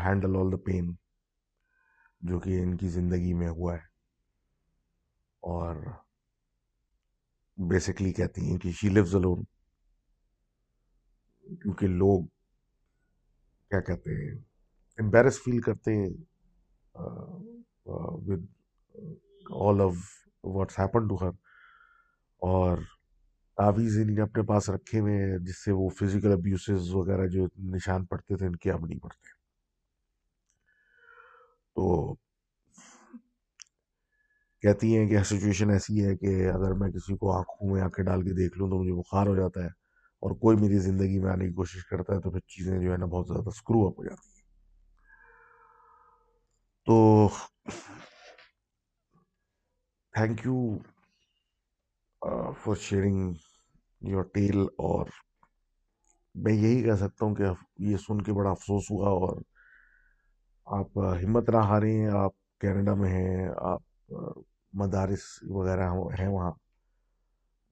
S1: ہینڈل آل دا پین جو کہ ان کی زندگی میں ہوا ہے۔ اور بیسکلی کہتی ہیں کہ شی لیوز الون کیونکہ لوگ کیا کہتے ہیں امبیرس فیل کرتے ہیں with all of what's happen to her اور تعویذ نے اپنے پاس رکھے ہوئے ہیں، جس سے وہ فزیکل ابیوسز وغیرہ جو نشان پڑتے تھے، ان کے اب نہیں پڑتے۔ تو کہتی ہیں کہ سچویشن ایسی ہے کہ اگر میں کسی کو آنکھوں میں آنکھیں ڈال کے دیکھ لوں تو مجھے بخار ہو جاتا ہے اور کوئی میری زندگی میں آنے کی کوشش کرتا ہے تو پھر چیزیں جو ہے نا بہت زیادہ اسکرو اپ ہو جاتی ہیں۔ تو thank you for sharing your tale اور میں یہی کہہ سکتا ہوں کہ یہ سن کے بڑا افسوس ہوا اور آپ ہمت نہ ہاریں، آپ کینیڈا میں ہیں، آپ مدارس وغیرہ ہیں وہاں۔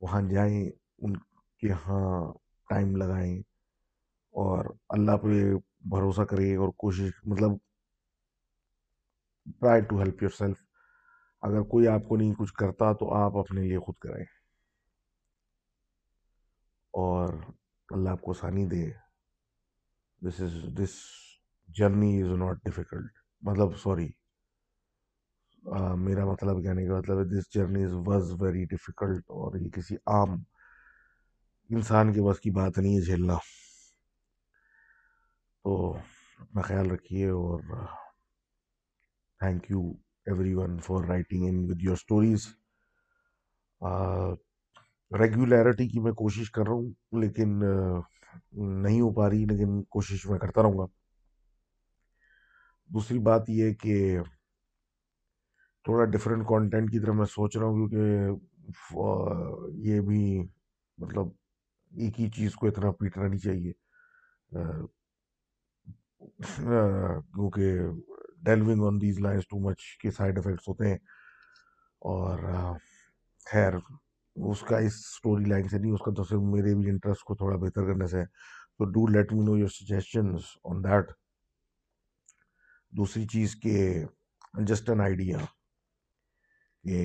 S1: وہاں جائیں، ان کے یہاں ٹائم لگائیں اور اللہ پہ بھروسہ کریں اور کوشش مطلب try to help yourself اگر کوئی آپ کو نہیں کچھ کرتا تو آپ اپنے لیے خود کریں۔ اور اللہ آپ کو آسانی دے۔ This is this journey is not difficult مطلب سوری میرا مطلب کہنے کا مطلب ہے this journey is was very difficult اور یہ کسی عام انسان کے بس کی بات نہیں ہے جھیلنا۔ تو اپنا خیال رکھیے اور thank you everyone for writing in with your stories regularity کی میں کوشش کر رہا ہوں، لیکن نہیں ہو پا رہی، لیکن کوشش میں کرتا رہوں گا۔ دوسری بات یہ کہ تھوڑا ڈفرینٹ کانٹینٹ کی طرح میں سوچ رہا ہوں کیونکہ یہ بھی مطلب ایک ہی چیز کو اتنا پیٹنا نہیں چاہیے۔ کیونکہ dwelling on these lines too much کے سائڈ افیکٹس ہوتے ہیں۔ اور خیر، اس کا اس اسٹوری لائن سے نہیں، اس کا تو صرف میرے بھی انٹرسٹ کو تھوڑا بہتر کرنے سے تو do let me know your suggestions on that دوسری چیز کہ جسٹ این آئیڈیا کہ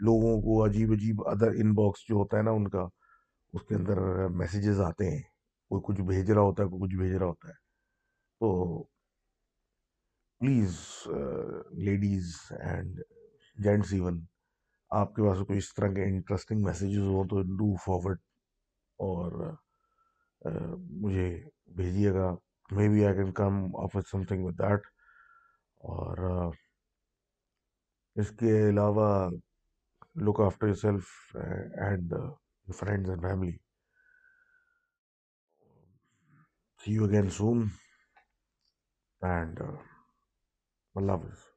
S1: لوگوں کو عجیب عجیب ادر ان باکس جو ہوتا ہے نا ان کا، اس کے اندر میسیجز آتے ہیں۔ کوئی کچھ بھیج رہا ہوتا ہے، کوئی کچھ بھیج رہا ہوتا ہے۔ تو please ladies and gents even آپ کے پاس کوئی اس طرح کے انٹرسٹنگ میسیجز ہوں تو ڈو فارورڈ اور uh, مجھے بھیجیے گا۔ Maybe I can come offer something with that اور uh, اس کے علاوہ look after yourself and friends and family see you again soon and اللہ حافظ